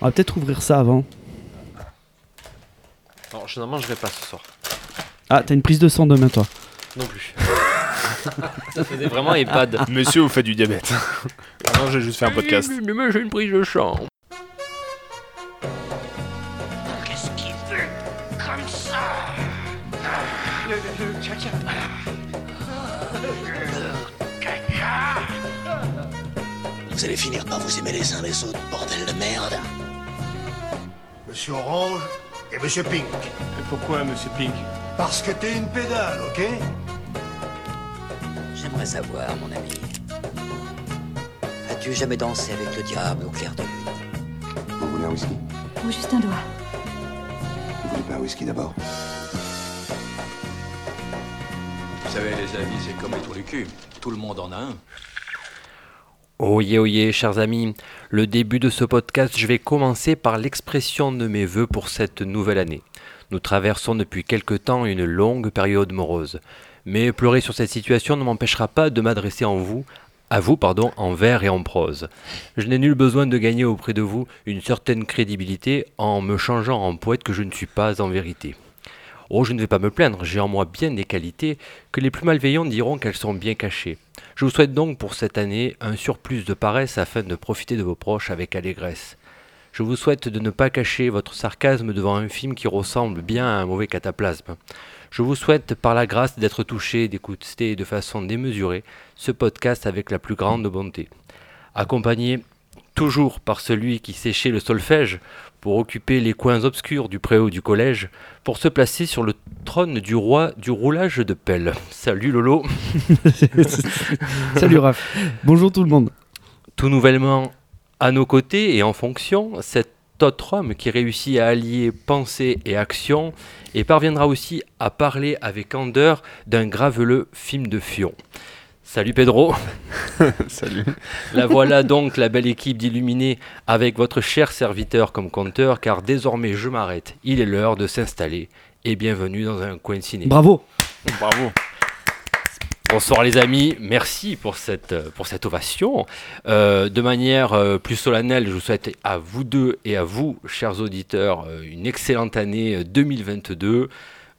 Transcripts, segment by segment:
On va peut-être ouvrir ça avant. Alors, je n'en mangerai pas ce soir. Ah, t'as une prise de sang demain, toi. Non plus. ça faisait vraiment EHPAD. Monsieur, vous faites du diabète. non, j'ai juste fait un podcast. Mais moi, j'ai une prise de sang. Qu'est-ce qu'il veut Comme ça? Vous allez finir par vous aimer les uns les autres, bordel de merde. Monsieur Orange et Monsieur Pink. Pourquoi, monsieur Pink Parce que t'es une pédale, ok? J'aimerais savoir, mon ami. As-tu jamais dansé avec le diable au clair de lune? Vous voulez un whisky? Ou juste un doigt. Vous voulez pas un whisky d'abord? Vous savez, les amis, c'est comme les trous du cul. Tout le monde en a un. Oyez, oyez, chers amis, le début de ce podcast, je vais commencer par l'expression de mes voeux pour cette nouvelle année. Nous traversons depuis quelque temps une longue période morose. Mais pleurer sur cette situation ne m'empêchera pas de m'adresser en vous, à vous, pardon, en vers et en prose. Je n'ai nul besoin de gagner auprès de vous une certaine crédibilité en me changeant en poète que je ne suis pas en vérité. Oh, je ne vais pas me plaindre, j'ai en moi bien des qualités que les plus malveillants diront qu'elles sont bien cachées. Je vous souhaite donc pour cette année un surplus de paresse afin de profiter de vos proches avec allégresse. Je vous souhaite de ne pas cacher votre sarcasme devant un film qui ressemble bien à un mauvais cataplasme. Je vous souhaite par la grâce d'être touché d'écouter de façon démesurée ce podcast avec la plus grande bonté. Accompagné toujours par celui qui séchait le solfège pour occuper les coins obscurs du préau du collège, pour se placer sur le trône du roi du roulage de pelle. Salut Lolo Salut Raph. Bonjour tout le monde. Tout nouvellement à nos côtés et en fonction, cet autre homme qui réussit à allier pensée et action et parviendra aussi à parler avec candeur d'un graveleux film de fion. Salut Pedro Salut. La voilà donc la belle équipe d'Illuminés avec votre cher serviteur comme compteur car désormais je m'arrête, il est l'heure de s'installer et bienvenue dans un coin ciné. Bravo. Bravo. Bonsoir les amis, merci pour cette, pour cette ovation. Euh, de manière euh, plus solennelle, je vous souhaite à vous deux et à vous, chers auditeurs, euh, une excellente année euh, 2022.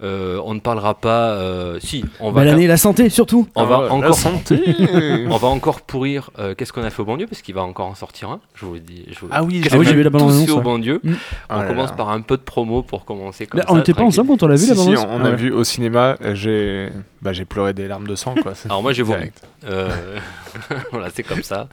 Euh, on ne parlera pas... euh, si, on va, Belle année, la santé surtout. on va Ah, la encore... santé. On va encore pourrir euh, Qu'est-ce qu'on a fait au bon Dieu Parce qu'il va encore en sortir un. Je vous le dis. Je vous... Ah oui, Ah oui, j'ai a vu la tous bande-annonce, fait au bon Dieu. Mm. On Oh là commence là. par un peu de promo pour commencer comme Mais ça. on n'était pas ensemble quand on l'a vu Si, la si, bande-annonce on a Ouais. vu au cinéma, j'ai bah, j'ai pleuré des larmes de sang. Quoi. Alors moi j'ai vomi. Euh, voilà, c'est comme ça.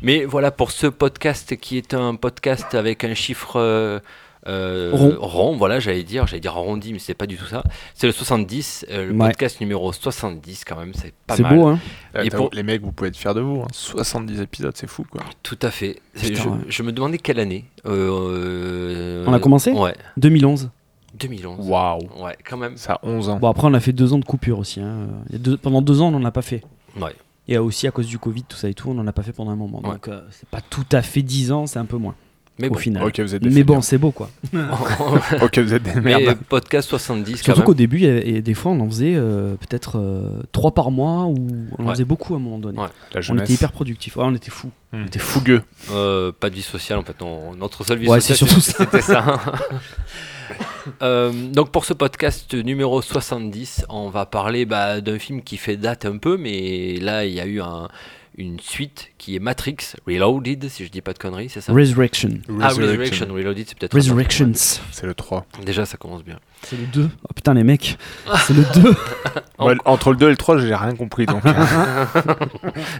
Mais voilà, pour ce podcast qui est un podcast avec un chiffre euh, Rond. voilà, j'allais dire, j'allais dire arrondi, mais c'est pas du tout ça. C'est le 70, euh, le Ouais. podcast numéro 70 quand même, c'est pas C'est mal. beau, hein. Euh, Et pour- Les mecs, vous pouvez être fiers de vous. hein. 70 épisodes, c'est fou. quoi. Tout à fait. Putain, je, ouais. je me demandais quelle année. Euh, On a commencé Ouais, 2011. 2011. Waouh. Ouais, quand même. Ça a 11 ans. Bon, après, on a fait deux ans de coupure aussi. hein. Il y a deux- Pendant deux ans, on n'en a pas fait. Ouais. Et aussi, à cause du Covid, tout ça et tout, on n'en a pas fait pendant un moment. Ouais. Donc, euh, c'est pas tout à fait dix ans, c'est un peu moins. Mais au bon. final. Vous êtes des Mais bon, c'est beau, quoi. Ok, vous êtes des Mais podcast 70 quand Surtout qu'au début, et des fois, on en faisait euh, peut-être euh, trois par mois ou on en faisait beaucoup à un moment donné. Ouais. La On était hyper productifs. Ouais, on était fous. Hmm. On était fougueux. Euh, pas de vie sociale en fait. notre seule vie Ouais, sociale, c'est surtout ça. c'était ça. Euh, donc pour ce podcast numéro 70, on va parler bah, d'un film qui fait date un peu, mais là il y a eu un- une suite qui est Matrix Reloaded, si je dis pas de conneries, c'est ça? Resurrection. Ah, Resurrection Reloaded, c'est peut-être. Resurrections. C'est le 3. Déjà, ça commence bien. C'est le 2. Oh putain, les mecs. C'est le 2. Moi, entre le 2 et le 3, j'ai rien compris. Donc, euh.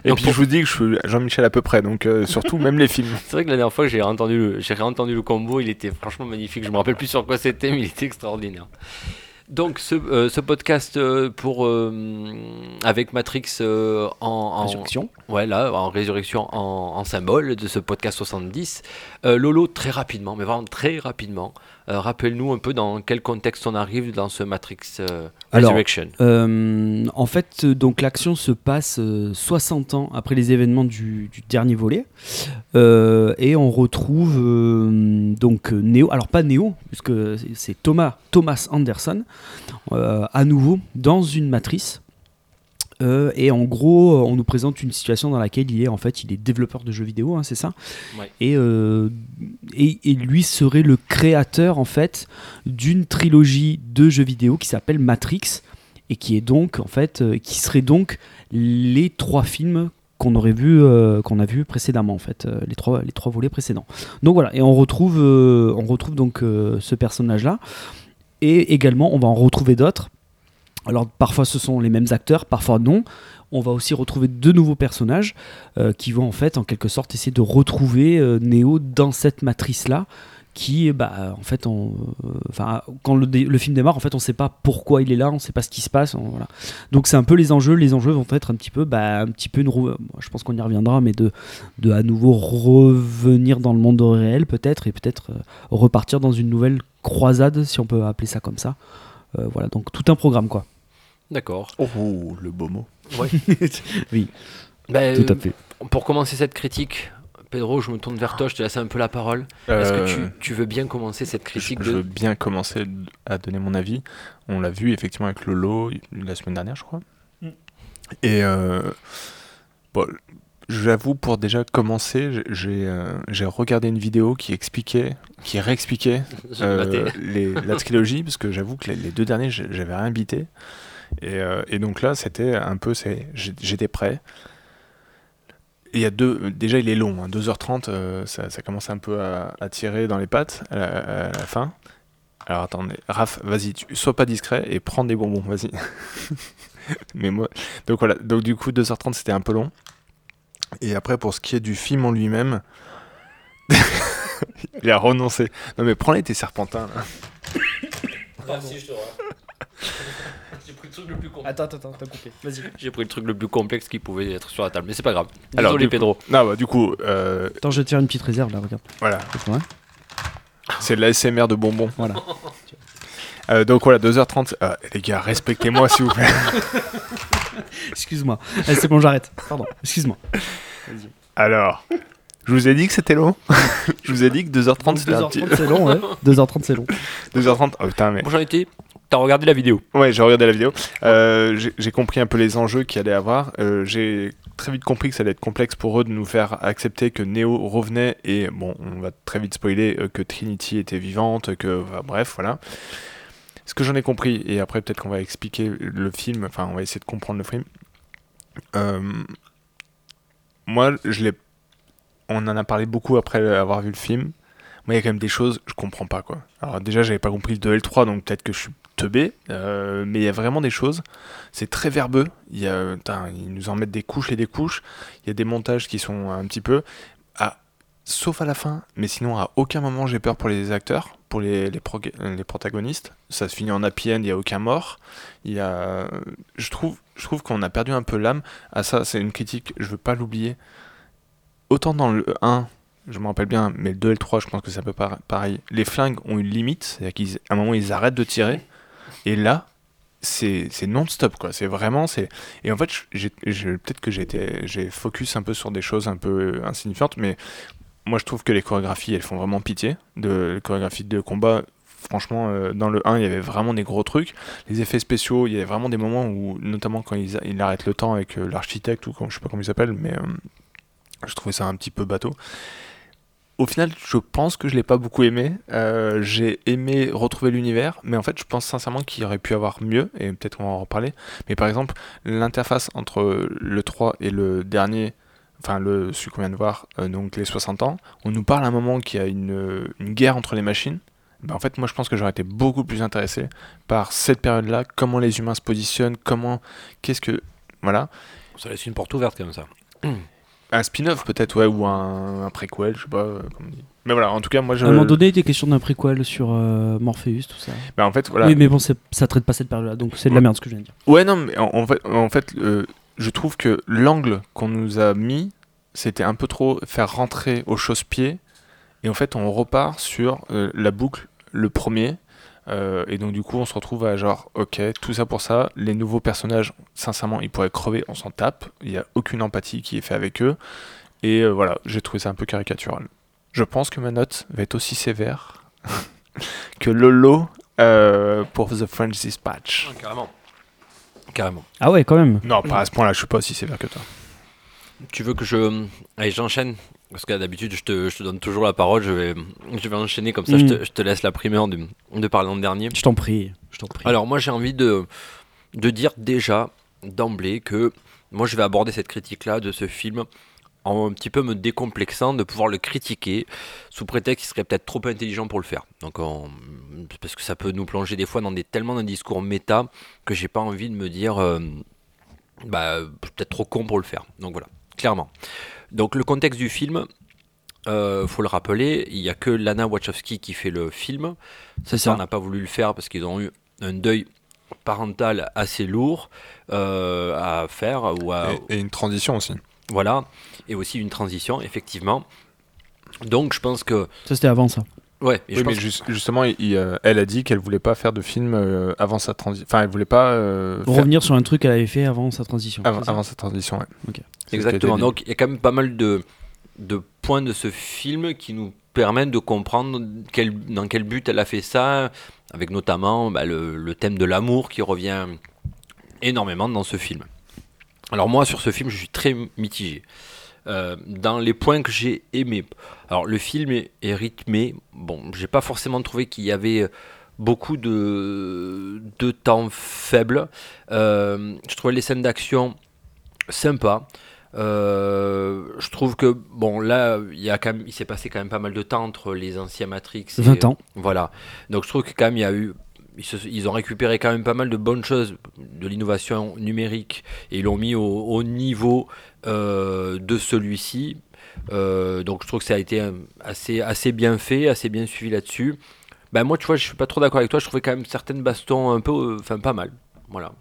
et Donc, puis pour- je vous dis que je suis Jean-Michel à peu près. Donc euh, surtout, même les films. C'est vrai que la dernière fois que j'ai entendu le, j'ai réentendu le combo, il était franchement magnifique. Je me rappelle plus sur quoi c'était, mais il était extraordinaire. Donc ce, euh, ce podcast euh, pour euh, avec Matrix en, en Résurrection. ouais là en résurrection en, en symbole de ce podcast 70. Euh, Lolo très rapidement, mais vraiment très rapidement, rappelle-nous un peu dans quel contexte on arrive dans ce Matrix euh, Alors, Resurrection. Euh, en fait, euh, donc l'action se passe euh, 60 ans après les événements du, du dernier volet, Euh, et on retrouve euh, donc euh, Neo. Alors pas Neo, puisque c'est- Thomas Thomas Anderson euh, à nouveau dans une matrice. Euh, et en gros, on nous présente une situation dans laquelle il est en fait, il est développeur de jeux vidéo, hein, c'est ça. Ouais. Et, euh, et, et lui serait le créateur en fait d'une trilogie de jeux vidéo qui s'appelle Matrix et qui est donc en fait, euh, qui serait donc les trois films qu'on aurait vu, qu'on a vu précédemment en fait, les trois, les trois volets précédents. Donc voilà, et on retrouve, on retrouve donc ce personnage-là, et également on va en retrouver d'autres. Alors parfois ce sont les mêmes acteurs, parfois non. On va aussi retrouver deux nouveaux personnages euh, qui vont en fait en quelque sorte essayer de retrouver euh, Neo dans cette matrice-là qui bah en fait on, euh, quand le, film démarre en fait on sait pas pourquoi il est là on sait pas ce qui se passe donc c'est un peu les enjeux. Les enjeux vont être un petit peu bah, un petit peu une je pense qu'on y reviendra mais de de à nouveau revenir dans le monde réel peut-être et peut-être euh, repartir dans une nouvelle croisade si on peut appeler ça comme ça. Voilà. Donc tout un programme quoi D'accord. Oh, le beau mot. oui Ben, tout à euh, fait Pour commencer cette critique, Pedro, je me tourne vers toi, je te laisse un peu la parole. Est-ce que tu, Euh, tu veux bien commencer cette critique je de... veux bien commencer à donner mon avis. On l'a vu effectivement avec Lolo la semaine dernière, je crois. Mm. Et euh, bon, j'avoue, pour déjà commencer, j'ai- j'ai euh, regardé une vidéo qui expliquait, qui réexpliquait euh, les- la trilogie, parce que j'avoue que les, les deux derniers, j'avais rien bité. Et, euh, et donc là, c'était un peu, j'étais prêt. Il y a deux, déjà il est long, hein, 2h30, euh, ça, commence un peu à, tirer dans les pattes à la, fin. Alors attendez, Raph, vas-y, sois pas discret et prends des bonbons, vas-y. Mais moi, donc voilà, donc du coup 2h30 c'était un peu long. Et après pour ce qui est du film en lui-même, il a renoncé. Non mais prends-les tes serpentins là. J'ai pris le truc le plus complexe. attends attends t'as coupé vas-y J'ai pris le truc le plus complexe qui pouvait être sur la table, mais c'est pas grave. Alors, Désolé Pedro. Non bah du coup, euh, attends je tire une petite réserve là regarde voilà, C'est vrai c'est de l'ASMR de bonbons. voilà Euh, donc voilà, 2h30. Euh, les gars, respectez-moi s'il vous plaît. excuse-moi Eh, c'est bon j'arrête pardon excuse-moi Alors, je vous ai dit que c'était long. je vous ai dit que 2h30 Donc, c'était un petit... 2h30 c'est long ouais 2h30 c'est long 2h30, oh putain mais... Bon, j'en étais. T'as regardé la vidéo. Ouais, j'ai regardé la vidéo. Euh, j'ai j'ai compris un peu les enjeux qu'il allait avoir. Euh, j'ai très vite compris que ça allait être complexe pour eux de nous faire accepter que Neo revenait et bon, on va très vite spoiler euh, que Trinity était vivante, que bref, voilà. Ce que j'en ai compris et après peut-être qu'on va expliquer le film. Enfin, on va essayer de comprendre le film. Euh, moi, je l'ai. On en a parlé beaucoup après avoir vu le film. Moi, il y a quand même des choses je comprends pas quoi. Alors déjà, j'avais pas compris le 2 et le 3, donc peut-être que je suis teubé, euh, mais il y a vraiment des choses. C'est très verbeux. Ils nous en mettent des couches et des couches. Il y a des montages qui sont un petit peu, sauf à la fin, mais sinon à aucun moment j'ai peur pour les acteurs, pour les, protagonistes. Ça se finit en happy end, il y a aucun mort. Je trouve, je trouve qu'on a perdu un peu l'âme. À ça, c'est une critique. Je veux pas l'oublier. Autant dans le 1, je me rappelle bien, mais le 2 et le 3, je pense que c'est un peu par- pareil. Les flingues ont une limite, c'est-à-dire qu'à un moment, ils arrêtent de tirer. Et là, c'est non-stop, quoi. C'est vraiment. Et en fait, peut-être que j'ai focus un peu sur des choses un peu insignifiantes, mais moi, je trouve que les chorégraphies, elles font vraiment pitié. De, les chorégraphies de combat, franchement, euh, dans le 1, il y avait vraiment des gros trucs. Les effets spéciaux, il y avait vraiment des moments où, notamment quand ils arrêtent le temps avec euh, l'architecte, ou comme, je sais pas comment il s'appelle, mais euh, je trouvais ça un petit peu bateau. Au final, je pense que je l'ai pas beaucoup aimé. Euh, j'ai aimé retrouver l'univers, mais en fait, je pense sincèrement qu'il aurait pu avoir mieux, et peut-être qu'on va en reparler. Mais par exemple, l'interface entre le 3 et le dernier, enfin le celui qu'on vient de voir, euh, donc les 60 ans, on nous parle à un moment qu'il y a une, guerre entre les machines. Ben, en fait, moi, je pense que j'aurais été beaucoup plus intéressé par cette période-là, comment les humains se positionnent, comment, qu'est-ce que, voilà. Ça laisse une porte ouverte comme ça. Un spin-off peut-être, ouais, ou un, un préquel, je sais pas euh, comment on dit. Mais voilà, en tout cas, moi, je. À un moment donné, il était question d'un préquel sur euh, Morpheus, tout ça. Ben, en fait, voilà. Oui, mais bon, c'est- ça traite pas cette période-là, donc c'est de la merde ce que je viens de dire. Ouais, non, mais en, en fait, en fait euh, je trouve que l'angle qu'on nous a mis, c'était un peu trop faire rentrer au chausse-pied. Et en fait, on repart sur euh, la boucle, le premier. Euh, et donc, du coup, on se retrouve à genre, ok, tout ça pour ça. Les nouveaux personnages, sincèrement, ils pourraient crever, on s'en tape. Il n'y a aucune empathie qui est faite avec eux. Et euh, voilà, j'ai trouvé ça un peu caricatural. Je pense que ma note va être aussi sévère que Lolo euh, pour The French Dispatch. carrément. Carrément. Ah ouais, quand même. Non, pas à ce point-là, je suis pas aussi sévère que toi. Tu veux que je. Allez, j'enchaîne Parce que d'habitude, je te, je te donne toujours la parole. Je vais, je vais enchaîner comme ça. Je, Mm. te, je te laisse la primeur de, de parler en dernier. Je t'en prie. Je t'en prie. Alors, moi, j'ai envie de, de dire déjà d'emblée que moi, je vais aborder cette critique-là de ce film en un petit peu me décomplexant de pouvoir le critiquer sous prétexte qu'il serait peut-être trop intelligent pour le faire. Donc, parce que ça peut nous plonger des fois dans des tellement d'un discours méta que j'ai pas envie de me dire euh, bah, peut-être trop con pour le faire. Donc voilà, clairement. Donc le contexte du film, euh, faut le rappeler, il n'y a que Lana Wachowski qui fait le film. C'est Ça, ça. on n'a pas voulu le faire parce qu'ils ont eu un deuil parental assez lourd euh, à faire ou à, Et, et une transition aussi. voilà et aussi une transition effectivement donc je pense que Ça, c'était avant ça. Ouais Oui, pense mais jus- justement, il- il, euh, elle a dit qu'elle voulait pas faire de film euh, avant sa transition. Enfin, elle voulait pas euh, faire- Revenir sur un truc qu'elle avait fait avant sa transition. avant, sa transition. Ouais. Ok. C'est ce qui a été Exactement. Donc il y a quand même pas mal de, de points de ce film qui nous permettent de comprendre quel, dans quel but elle a fait ça, avec notamment bah, le, le thème de l'amour qui revient énormément dans ce film. Alors moi sur ce film je suis très mitigé. Euh, dans les points que j'ai aimés. Alors le film est, est rythmé. Bon, j'ai pas forcément trouvé qu'il y avait beaucoup de, de temps faible. Euh, je trouvais les scènes d'action sympas. Euh, je trouve que bon là il y a quand même, il s'est passé quand même pas mal de temps entre les anciens Matrix et, 20 ans. voilà donc je trouve que quand même il y a eu ils, ont récupéré quand même pas mal de bonnes choses de l'innovation numérique et ils l'ont mis au, au niveau euh, de celui-ci. Euh, donc je trouve que ça a été euh, assez, assez bien fait assez bien suivi là-dessus. Ben moi tu vois je suis pas trop d'accord avec toi. Je trouvais quand même certaines bastons un peu enfin pas mal. Voilà.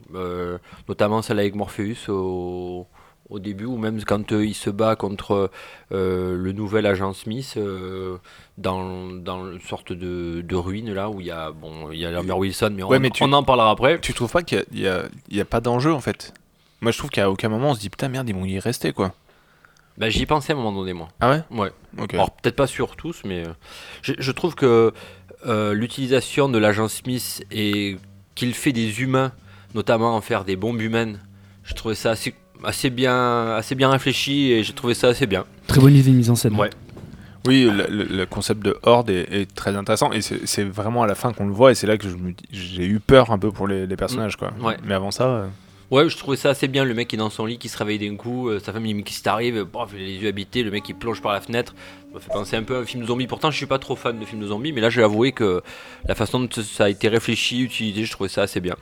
Notamment celle avec Morpheus au, au début ou même quand euh, il se bat contre euh, le nouvel agent Smith euh, dans, dans une sorte de, de ruine là où il y a bon il y a Lambert Wilson mais, on, Ouais, mais tu- on en parlera après. Tu trouves pas qu'il y y, y a pas d'enjeu en fait? Moi, je trouve qu'à aucun moment on se dit putain merde, ils vont y rester quoi. ben, j'y pensais à un moment donné moi. Ah ouais? Ouais. Ok. alors peut-être pas sur tous mais je, je trouve que l'utilisation de l'agent Smith et qu'il fait des humains notamment en faire des bombes humaines je trouvais ça assez, assez bien assez bien réfléchi et j'ai trouvé ça assez bien Très bonne idée de mise en scène. Ouais. Oui, le, le- le concept de horde est, est très intéressant et c'est c'est vraiment à la fin qu'on le voit et c'est là que je j'ai eu peur un peu pour les, les personnages quoi. Ouais. Mais avant ça, euh, Ouais, je trouvais ça assez bien. Le mec qui est dans son lit, qui se réveille d'un coup, euh, sa femme qu'est-ce qui t'arrive? Bof, les yeux habités, le mec il plonge par la fenêtre. Ça me fait penser un peu à un film de zombie. Pourtant, je suis pas trop fan de films de zombies, mais là, j'ai avoué que la façon dont ça a été réfléchi, utilisé, je trouvais ça assez bien.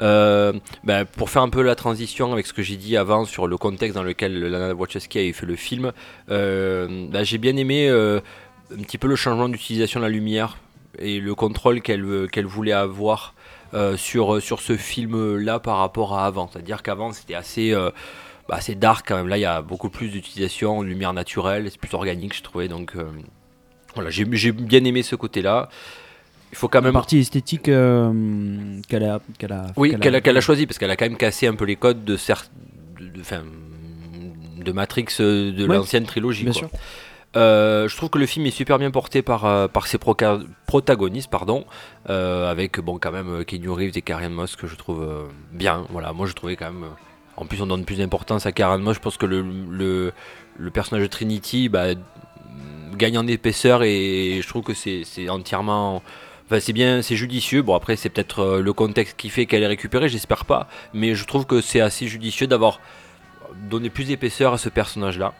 Euh, ben, pour faire un peu la transition avec ce que j'ai dit avant sur le contexte dans lequel Lana Wachowski a fait le film, euh, ben, j'ai bien aimé euh, un petit peu le changement d'utilisation de la lumière et le contrôle qu'elle qu'elle voulait avoir sur, sur ce film-là par rapport à avant. C'est-à-dire qu'avant, c'était assez, bah, assez dark quand même. Là, il y a beaucoup plus d'utilisation, lumière naturelle, c'est plus organique, je trouvais. Donc voilà, j'ai j'ai bien aimé ce côté-là. Il faut quand La même partie esthétique euh, qu'elle a, qu'elle a, oui, qu'elle a, a choisi, parce qu'elle a quand même cassé un peu les codes de certes. De, Matrix euh, de Ouais, l'ancienne trilogie. Bien quoi. sûr. Euh, je trouve que le film est super bien porté par, par ses protagonistes, pardon, euh, avec bon quand même Keanu Reeves et Karen Moss que je trouve euh, bien. Voilà, moi je trouvais quand même. en plus, on donne plus d'importance à Karen Moss. Je pense que le, le, le personnage de Trinity bah, gagne en épaisseur et je trouve que c'est c'est entièrement. Enfin, c'est bien, c'est judicieux. Bon, après, c'est peut-être euh, le contexte qui fait qu'elle est récupérée, j'espère pas. Mais je trouve que c'est assez judicieux d'avoir donné plus d'épaisseur à ce personnage-là.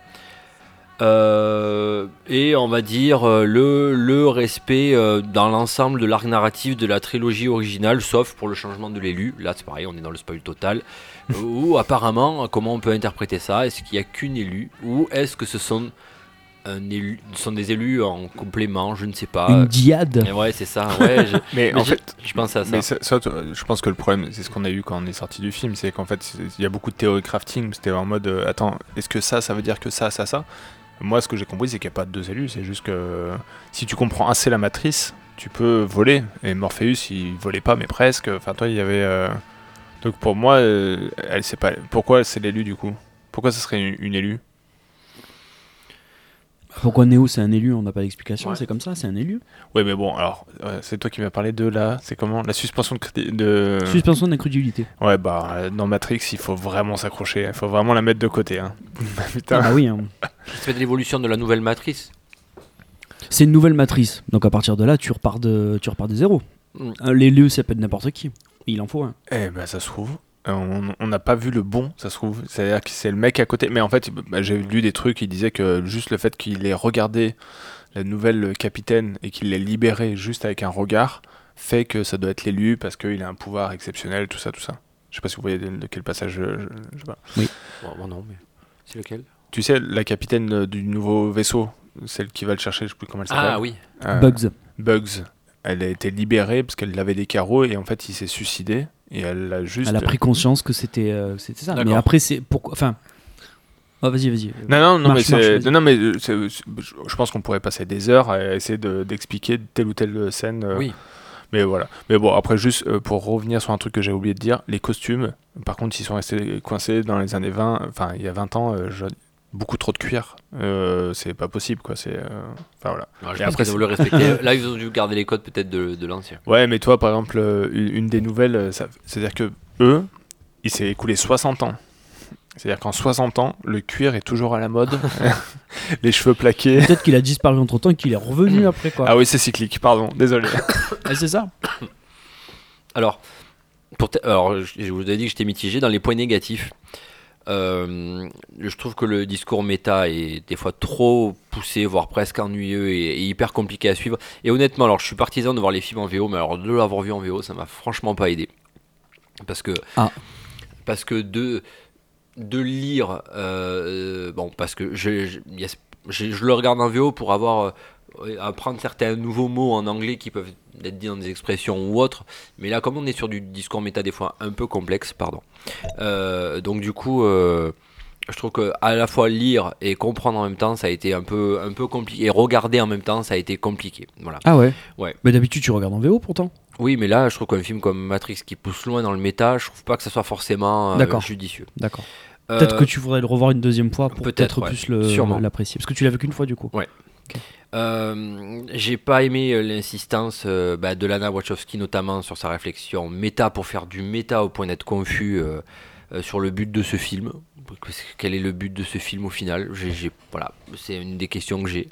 Euh, et on va dire euh, le, le respect euh, dans l'ensemble de l'arc narratif de la trilogie originale, sauf pour le changement de l'élu. Là, c'est pareil, on est dans le spoil total. Ou apparemment, comment on peut interpréter ça? Est-ce qu'il n'y a qu'une élue? Ou est-ce que ce sont, un élu, sont des élus en complément Je ne sais pas. Une diade. Et ouais, c'est ça. Ouais, je, mais mais en fait, je pense à ça. mais ça, ça, je pense que le problème, c'est ce qu'on a eu quand on est sorti du film, c'est qu'en fait, il y a beaucoup de théorie crafting. C'était en mode, euh, attends, est-ce que ça, ça veut dire que ça, ça, ça? Moi, ce que j'ai compris, c'est qu'il n'y a pas de deux élus. C'est juste que euh, si tu comprends assez la matrice, tu peux voler. Et Morpheus, il volait pas, mais presque. Enfin, toi, il y avait. euh, Donc pour moi, euh, elle sait pas. Pourquoi c'est l'élu du coup? Pourquoi ça serait une, une élue? Pourquoi Neo c'est un élu On n'a pas d'explication. Ouais. C'est comme ça, c'est un élu. Ouais, mais bon, alors, ouais, c'est toi qui m'as parlé de la. C'est comment La suspension de. de... Suspension d'incrédulité. Ouais, bah, euh, dans Matrix, il faut vraiment s'accrocher. Il faut vraiment la mettre de côté. Hein. Putain. Ah bah oui. hein. De l'évolution de la nouvelle matrice. C'est une nouvelle matrice. Donc à partir de là, tu repars de, tu repars de zéro. Mm. Euh, L'élu, ça peut être n'importe qui. Il en faut un. Eh ben, ça se trouve. On n'a pas vu le bon, ça se trouve. C'est-à-dire que c'est le mec à côté. Mais en fait, bah, j'ai lu des trucs qui disaient que juste le fait qu'il ait regardé la nouvelle capitaine et qu'il l'ait libéré juste avec un regard fait que ça doit être l'élu parce qu'il a un pouvoir exceptionnel, tout ça, tout ça. Je sais pas si vous voyez de, de quel passage je, je- je sais pas. Bon, bon, non, mais c'est lequel? Tu sais, la capitaine euh, du nouveau vaisseau, celle qui va le chercher, je sais plus comment elle s'appelle. Ah oui. Euh, Bugs. Bugs. Elle a été libérée parce qu'elle avait des carreaux et en fait il s'est suicidé et elle a juste. Elle a pris conscience que c'était, euh, c'était ça. Mais après, c'est pourquoi. Enfin. Oh, vas-y, vas-y. Non, non, non, Marche, mais, marche, non, mais euh, je pense qu'on pourrait passer des heures à essayer de- d'expliquer telle ou telle scène. euh, Oui. Mais voilà. Mais bon, après, juste pour revenir sur un truc que j'ai oublié de dire, les costumes, par contre, ils sont restés coincés dans les années 20, enfin, il y a 20 ans, je- beaucoup trop de cuir. Euh, c'est pas possible, quoi. C'est. euh, Enfin, voilà. Alors, je Et pense après, qu'ils ont voulu respecter. Là, ils ont dû garder les codes peut-être de, de l'ancien. Ouais, mais toi, par exemple, euh, une, une des nouvelles, ça- c'est-à-dire que eux, il s'est écoulé 60 ans. C'est-à-dire qu'en 60 ans, le cuir est toujours à la mode. les cheveux plaqués. Peut-être qu'il a disparu entre temps et qu'il est revenu après, quoi. Ah oui, c'est cyclique, pardon, désolé. Ah, c'est ça. Alors, pour te- alors, je je vous ai dit que j'étais mitigé dans les points négatifs. Euh, je trouve que le discours méta est des fois trop poussé, voire presque ennuyeux et, et hyper compliqué à suivre. Et honnêtement, alors je suis partisan de voir les films en VO, mais alors de l'avoir vu en VO, ça m'a franchement pas aidé. Parce que, Ah. parce que de, de lire, euh, bon, parce que je- je le regarde en VO pour avoir euh, apprendre certains nouveaux mots en anglais qui peuvent être dits dans des expressions ou autres. Mais là, comme on est sur du discours méta des fois un peu complexe, pardon. euh, donc du coup, euh, je trouve que à la fois lire et comprendre en même temps, ça a été un peu un peu compliqué. Et regarder en même temps, ça a été compliqué. Voilà. Ah ouais? Ouais. Mais d'habitude, tu regardes en VO pourtant? Oui, mais là, je trouve qu'un film comme Matrix qui pousse loin dans le méta, je trouve pas que ça soit forcément euh, judicieux. D'accord. Peut-être Euh, que tu voudrais le revoir une deuxième fois pour peut-être, peut-être ouais. plus l'apprécier. Parce que tu l'as vu qu'une fois du coup. Euh, j'ai pas aimé euh, l'insistance euh, bah, de Lana Wachowski notamment sur sa réflexion méta pour faire du méta au point d'être confus sur le but de ce film. Quel est le but de ce film au final? Voilà, c'est une des questions que j'ai.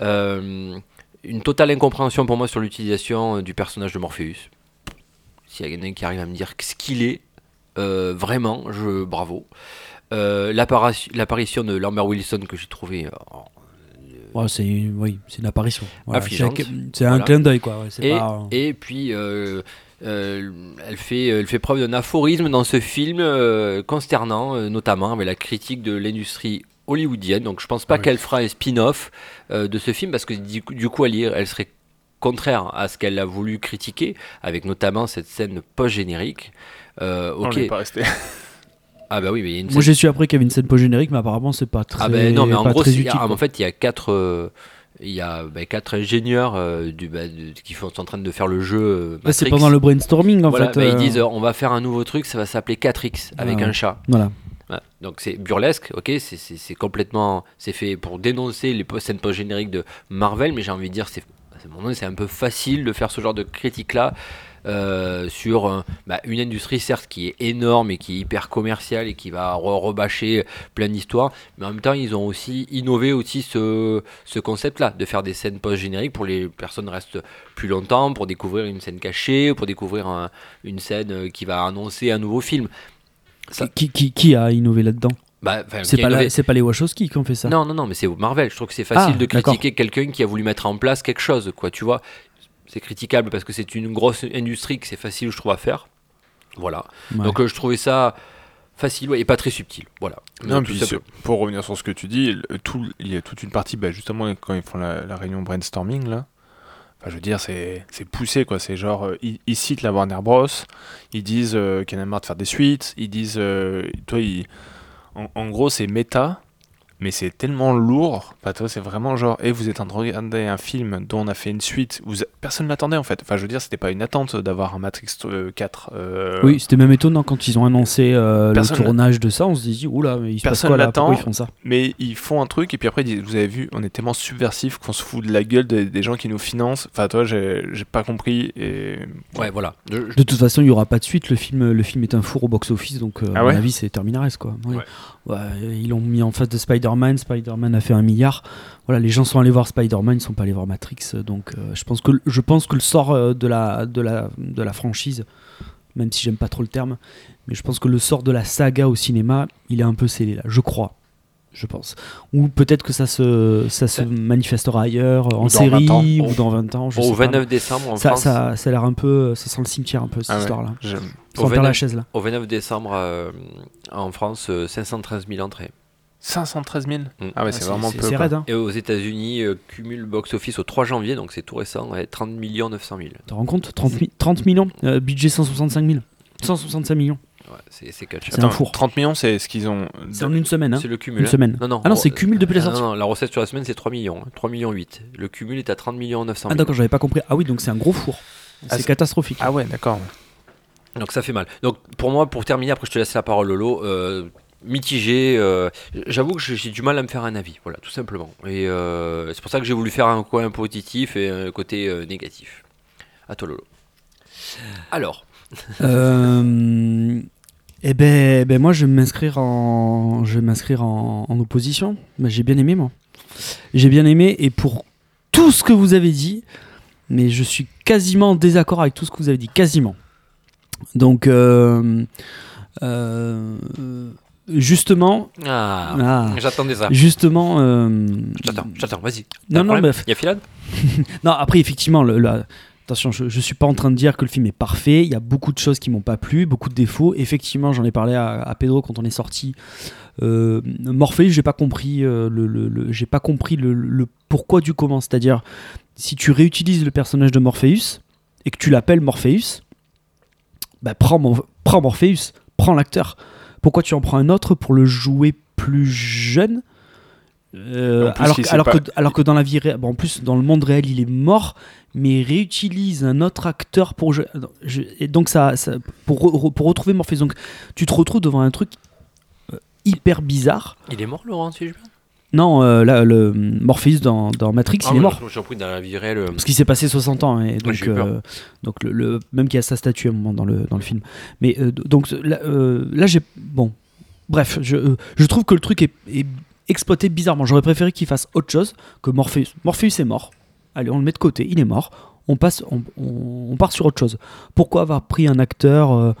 Une totale incompréhension pour moi sur l'utilisation du personnage de Morpheus. S'il y a quelqu'un qui arrive à me dire ce qu'il est, vraiment, bravo. L'apparition de Lambert Wilson que j'ai trouvé Ouais, c'est oui, c'est une apparition. Voilà, Affligeante. c'est un- C'est un Voilà. clin d'œil quoi. ouais, c'est Et, pas- et puis, euh, euh, elle, fait, elle fait preuve d'un aphorisme dans ce film euh, consternant, euh, notamment avec la critique de l'industrie hollywoodienne. Donc, je pense pas Oui. qu'elle fera un spin-off euh, de ce film parce que du coup, du coup, elle, elle serait contraire à ce qu'elle a voulu critiquer, avec notamment cette scène post-générique. Euh, On ok. n'est pas resté. Ah bah oui, mais il y a une Moi scène- j'ai su après qu'il y avait une scène post-générique, mais apparemment c'est pas très. Ah ben non, mais en gros, utile, quoi. en fait, il y a quatre, euh, il y a ben, quatre ingénieurs euh, du, bah, de- qui sont en train de faire le jeu. euh, Là, c'est pendant le brainstorming en Voilà, fait. Ils disent, on va faire un nouveau truc, ça va s'appeler 4X avec Ah un chat. Voilà. Donc c'est burlesque, ok, c'est- complètement, c'est fait pour dénoncer les scènes post-génériques de Marvel, mais j'ai envie de dire, c'est un c'est peu facile de faire ce genre de critique-là euh, sur euh, bah, une industrie certes qui est énorme et qui est hyper commerciale et qui va re- rebâcher plein d'histoires, mais en même temps ils ont aussi innové aussi ce, ce concept-là, de faire des scènes post-génériques pour les personnes restent plus longtemps, pour découvrir une scène cachée, pour découvrir un- une scène euh, qui va annoncer un nouveau film. Ça- Qui, qui, qui a innové là-dedans? Bah, C'est pas, innové- pas les Wachowski qui ont fait ça? non, non, non, mais c'est Marvel. Je trouve que c'est facile Ah, de critiquer quelqu'un qui a voulu mettre en place quelque chose, quoi. Tu vois, c'est critiquable parce que c'est une grosse industrie que c'est facile, je trouve, à faire. Voilà. Ouais. Donc euh, je trouvais ça facile ouais, et pas très subtil. Voilà. Non, puis pour revenir sur ce que tu dis, tout, il y a toute une partie, bah, justement, quand ils font la, la réunion brainstorming, là, enfin, je veux dire, c'est c'est poussé, quoi. C'est genre, euh, ils, ils citent la Warner Bros, ils disent euh, qu'il y en a marre de faire des suites, ils disent, euh, toi, ils- en, en gros, c'est méta, mais c'est tellement lourd. Enfin, toi, c'est vraiment genre, et vous êtes en train de regarder un film dont on a fait une suite. Vous, personne l'attendait en fait. Enfin, je veux dire, c'était pas une attente d'avoir un Matrix euh, 4. euh, Oui, c'était même étonnant quand ils ont annoncé euh, le Personne tournage de ça. On se dit, oula, mais il se passe Personne quoi là? l'attend. Pourquoi ils font ça? Mais ils font un truc et puis après ils disent, vous avez vu, on est tellement subversif qu'on se fout de la gueule des, des gens qui nous financent. Enfin, toi, j'ai pas compris et Ouais, voilà. Je- je- De toute façon, il y aura pas de suite. Le film, le film est un four au box-office, donc euh, Ah à mon ouais? avis, c'est Terminares quoi. Oui. Ouais. Ouais, ils l'ont mis en face de Spider-Man. Spider-Man a fait un milliard. Voilà, les gens sont allés voir Spider-Man, ils sont pas allés voir Matrix. Donc, euh, je pense que je pense que le sort euh, de la de la de la franchise, même si j'aime pas trop le terme, mais je pense que le sort de la saga au cinéma, il est un peu scellé là. Je crois. Je pense. Ou peut-être que ça se, ça se manifestera ailleurs, en série, 20 ans. ou dans 20 ans. Je Au sais pas. 29 décembre en ça, France. ça, ça a l'air un peu. Ça sent le cimetière un peu, cette Ah ouais. histoire-là. Sans Au faire la 29 chaise là. Au 29 décembre euh, en France, euh, 513 000 entrées. 513 000 Mm. Ah ouais, c'est vraiment peu. Raide, hein. Et aux États-Unis, euh, cumule box-office au 3 janvier, donc c'est tout récent, ouais, 30 900 000. Tu te rends compte? 30, mi- 30 millions, euh, budget 165 000. 165 millions. Ouais, c'est c'est catch. C'est un four. 30 millions, c'est ce qu'ils ont. C'est en une semaine. Hein. C'est le cumul. Une hein. semaine. Non, non, Ah non, c'est cumul depuis la sortie. non, non, la recette sur la semaine, c'est 3 millions. hein, 3 millions 8. Le cumul est à 30 900 000. Ah d'accord, j'avais pas compris. Ah oui, donc c'est un gros four. Ah, C'est c'est- catastrophique. Ah ouais, d'accord. Donc ça fait mal. Donc pour moi, pour terminer, après je te laisse la parole Lolo, euh, mitigé, euh, j'avoue que j'ai j'ai du mal à me faire un avis, voilà, tout simplement. Et euh, c'est pour ça que j'ai voulu faire un coin positif et un côté euh, négatif. À toi Lolo. Alors, Euh, eh ben, ben, moi, je vais m'inscrire en, je vais m'inscrire en, en opposition. Ben, j'ai bien aimé moi. J'ai bien aimé et pour tout ce que vous avez dit, mais je suis quasiment en désaccord avec tout ce que vous avez dit, quasiment. Donc, euh, euh, justement, ah, ah, j'attendais ça. justement. euh, J'attends, j'attends, vas-y. Non, non, bref. Il y a Philan Non, après, effectivement, le, la- attention, je, je suis pas en train de dire que le film est parfait. Il y a beaucoup de choses qui m'ont pas plu, beaucoup de défauts. Effectivement, j'en ai parlé à, Pedro quand on est sorti. Euh, Morpheus, j'ai pas compris euh, le, j'ai pas compris le, pourquoi du comment. C'est-à-dire, si tu réutilises le personnage de Morpheus et que tu l'appelles Morpheus, bah prends Morpheus, prends l'acteur. Pourquoi tu en prends un autre pour le jouer plus jeune? Euh, plus, alors, que- sait alors, pas- que, alors que dans la vie réelle, bon, en plus dans le monde réel il est mort, mais il réutilise un autre acteur pour je- et donc ça, ça- pour, re- pour retrouver Morpheus. Donc tu te retrouves devant un truc euh, hyper bizarre. Il est mort Laurent, si je veux Non, euh, là, le Morpheus dans, dans Matrix, Ah il est ouais, mort. J'ai compris dans la vie réelle. euh, Parce qu'il s'est passé 60 ans, et donc, euh, le, le- même qu'il y a sa statue à un moment dans le, dans le film. Mais euh, donc là, euh, là, j'ai. Bon. Bref, je, je trouve que le truc est, est exploité bizarrement. J'aurais préféré qu'il fasse autre chose que Morpheus. Morpheus est mort. Allez, on le met de côté, il est mort. On, passe, on, on- part sur autre chose. Pourquoi avoir pris un acteur euh,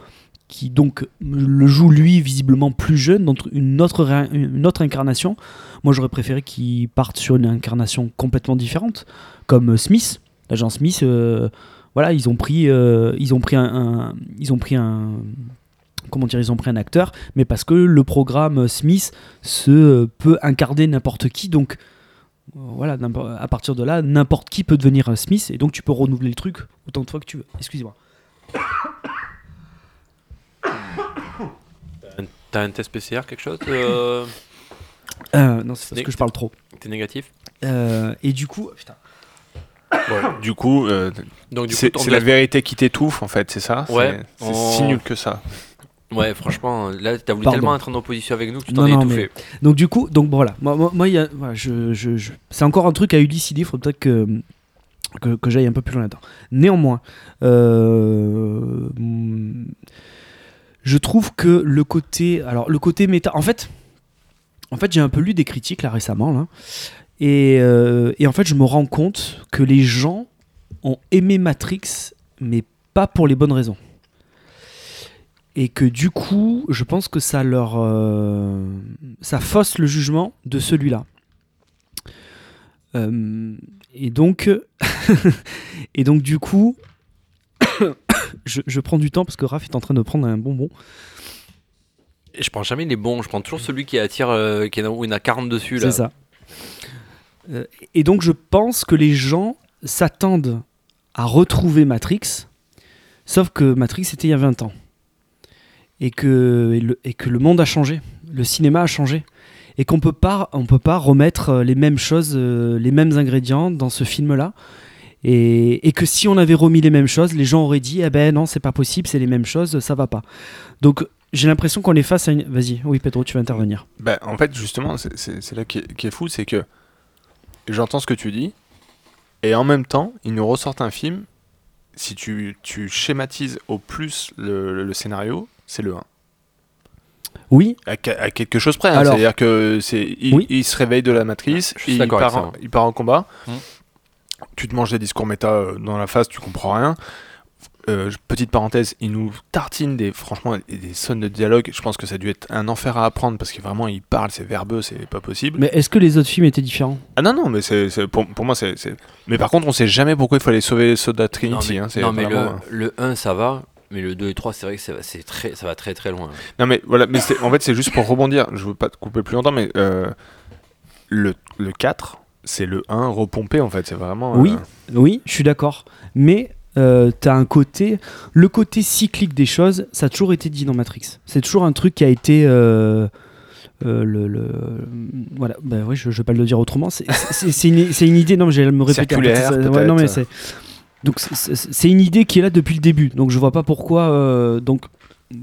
qui donc le joue lui visiblement plus jeune, dans une autre, une autre incarnation? Moi j'aurais préféré qu'il parte sur une incarnation complètement différente, comme euh, Smith, l'agent Smith. euh, voilà, ils ont pris, ils ont pris un- ils ont pris un, comment dire, ils ont pris un acteur, mais parce que le programme Smith se euh, peut incarner n'importe qui, donc euh, voilà, à partir de là, n'importe qui peut devenir un Smith, et donc tu peux renouveler le truc autant de fois que tu veux. Excusez-moi. T'as un test PCR, quelque chose euh, Euh, non, c'est parce que je parle trop. T'es négatif Euh, et du coup, putain. Du coup, euh, Donc du coup, c'est la vérité qui t'étouffe en fait, c'est ça? Ouais. C'est c'est On- si nul que ça. Ouais, franchement, là, t'as voulu Pardon. tellement être en opposition avec nous que tu t'en es étouffé. Donc du coup, donc bon, voilà. Moi, moi, moi, il y a- voilà, je, je- je- c'est encore un truc à élucider. Il faudrait peut-être que que, que j'aille un peu plus loin là-dedans. Néanmoins, euh, je trouve que le côté, alors le côté méta, en fait, en fait, j'ai un peu lu des critiques là récemment là, et, euh, et en fait, je me rends compte que les gens ont aimé Matrix, mais pas pour les bonnes raisons. Et que du coup, je pense que ça leur. euh, ça fausse le jugement de celui-là. Euh, et donc. et donc, du coup. je, je prends du temps parce que Raph est en train de prendre un bonbon. Et Je prends jamais les bons, je prends toujours celui qui attire, euh, qui en a, où il y en a 40 dessus. là. C'est ça. Euh, et donc, je pense que les gens s'attendent à retrouver Matrix, sauf que Matrix c'était il y a 20 ans. Et que, le, et que le monde a changé, le cinéma a changé. et qu'on peut pas, on peut pas remettre euh, les mêmes choses, euh, les mêmes ingrédients dans ce film-là. Et, et que si on avait remis les mêmes choses, les gens auraient dit eh ben non, c'est pas possible, c'est les mêmes choses, ça va pas. Donc j'ai l'impression qu'on est face à une. Vas-y, oui, Pedro, tu vas intervenir. Bah, en fait, justement, c'est- là qui est, fou, c'est que j'entends ce que tu dis, et en même temps, ils nous ressortent un film. Si tu, tu schématises au plus le, le scénario, c'est le 1. Oui, À, à quelque chose près. hein. C'est-à-dire que c'est il, Oui. il se réveille de la matrice, il part, en, ça. il part en combat. Hmm. Tu te manges des discours méta euh, dans la face, tu comprends rien. Euh, petite parenthèse, il nous tartine des franchement des, sonnes de dialogue. Je pense que ça a dû être un enfer à apprendre parce que vraiment il parle, c'est verbeux, c'est pas possible. mais est-ce que les autres films étaient différents? Ah non non, mais c'est c'est- pour, pour moi c'est c'est- Mais par contre, on sait jamais pourquoi il fallait sauver les soldats Trinity. non, mais, hein, c'est non, mais le, le 1 ça va, mais le 2 et 3 c'est vrai que ça va, c'est très, ça va très très loin. Non mais voilà, mais c'est- en fait c'est juste pour rebondir, je veux pas te couper plus longtemps, mais euh, le, le 4, c'est le 1 repompé en fait, c'est vraiment... euh, Oui. Oui, je suis d'accord. Mais euh, t'as un côté. Le côté cyclique des choses, ça a toujours été dit dans Matrix. C'est toujours un truc qui a été. euh, euh, le, le- voilà, bah oui, je, je vais pas le dire autrement. C'est- C'est c'est une, c'est une idée, non, mais je vais me répéter. Circulaire, ça- ouais, non, mais peut-être. c'est. Donc c'est- une idée qui est là depuis le début. Donc je vois pas pourquoi. euh, donc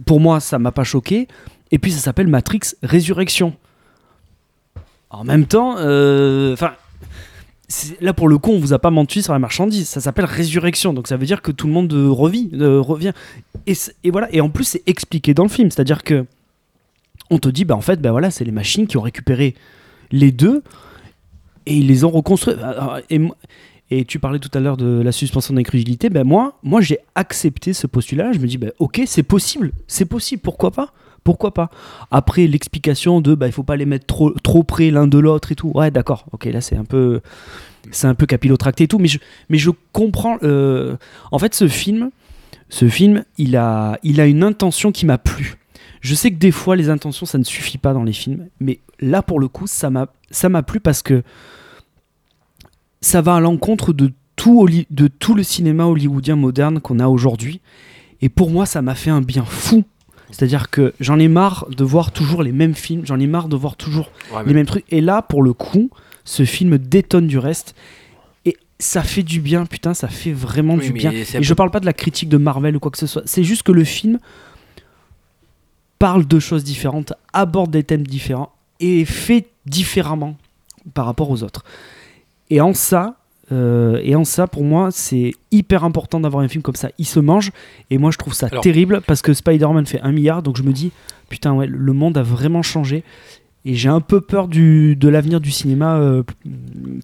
pour moi, ça m'a pas choqué. Et puis ça s'appelle Matrix Résurrection. En même temps, euh, enfin, là pour le coup, on vous a pas menti sur la marchandise. Ça s'appelle résurrection, donc ça veut dire que tout le monde euh, revit, revient. Et, voilà. Et en plus, c'est expliqué dans le film, c'est-à-dire que on te dit, bah en fait, bah voilà, c'est les machines qui ont récupéré les deux et ils les ont reconstruits. Et, et tu parlais tout à l'heure de la suspension d'incrédulité. Ben moi, j'ai accepté ce postulat. Je me dis, ben ok, c'est possible, c'est possible. Pourquoi pas? Pourquoi pas? Après l'explication de, bah il faut pas les mettre trop, près l'un de l'autre et tout. Ouais, d'accord. Ok, là c'est un peu, c'est un peu capillotracté et tout. Mais je, mais je comprends. euh, en fait, ce film, ce film, il a, une intention qui m'a plu. Je sais que des fois, les intentions, ça ne suffit pas dans les films, mais là, pour le coup, ça m'a plu parce que ça va à l'encontre de tout, Holly- de tout le cinéma hollywoodien moderne qu'on a aujourd'hui. Et pour moi, ça m'a fait un bien fou. C'est-à-dire que j'en ai marre de voir toujours les mêmes films, j'en ai marre de voir toujours Ouais, les mêmes trucs. Et là, pour le coup, ce film détonne du reste. Et ça fait du bien, putain, ça fait vraiment Oui, du bien. Et je parle pas de la critique de Marvel ou quoi que ce soit. C'est juste que le film parle de choses différentes, aborde des thèmes différents et fait différemment par rapport aux autres. Et en ça, euh, et en ça, pour moi, c'est hyper important d'avoir un film comme ça. Il se mange, et moi, je trouve ça Alors- terrible parce que Spider-Man fait un milliard, donc je me dis, putain, ouais, le monde a vraiment changé. Et j'ai un peu peur du, de l'avenir du cinéma euh,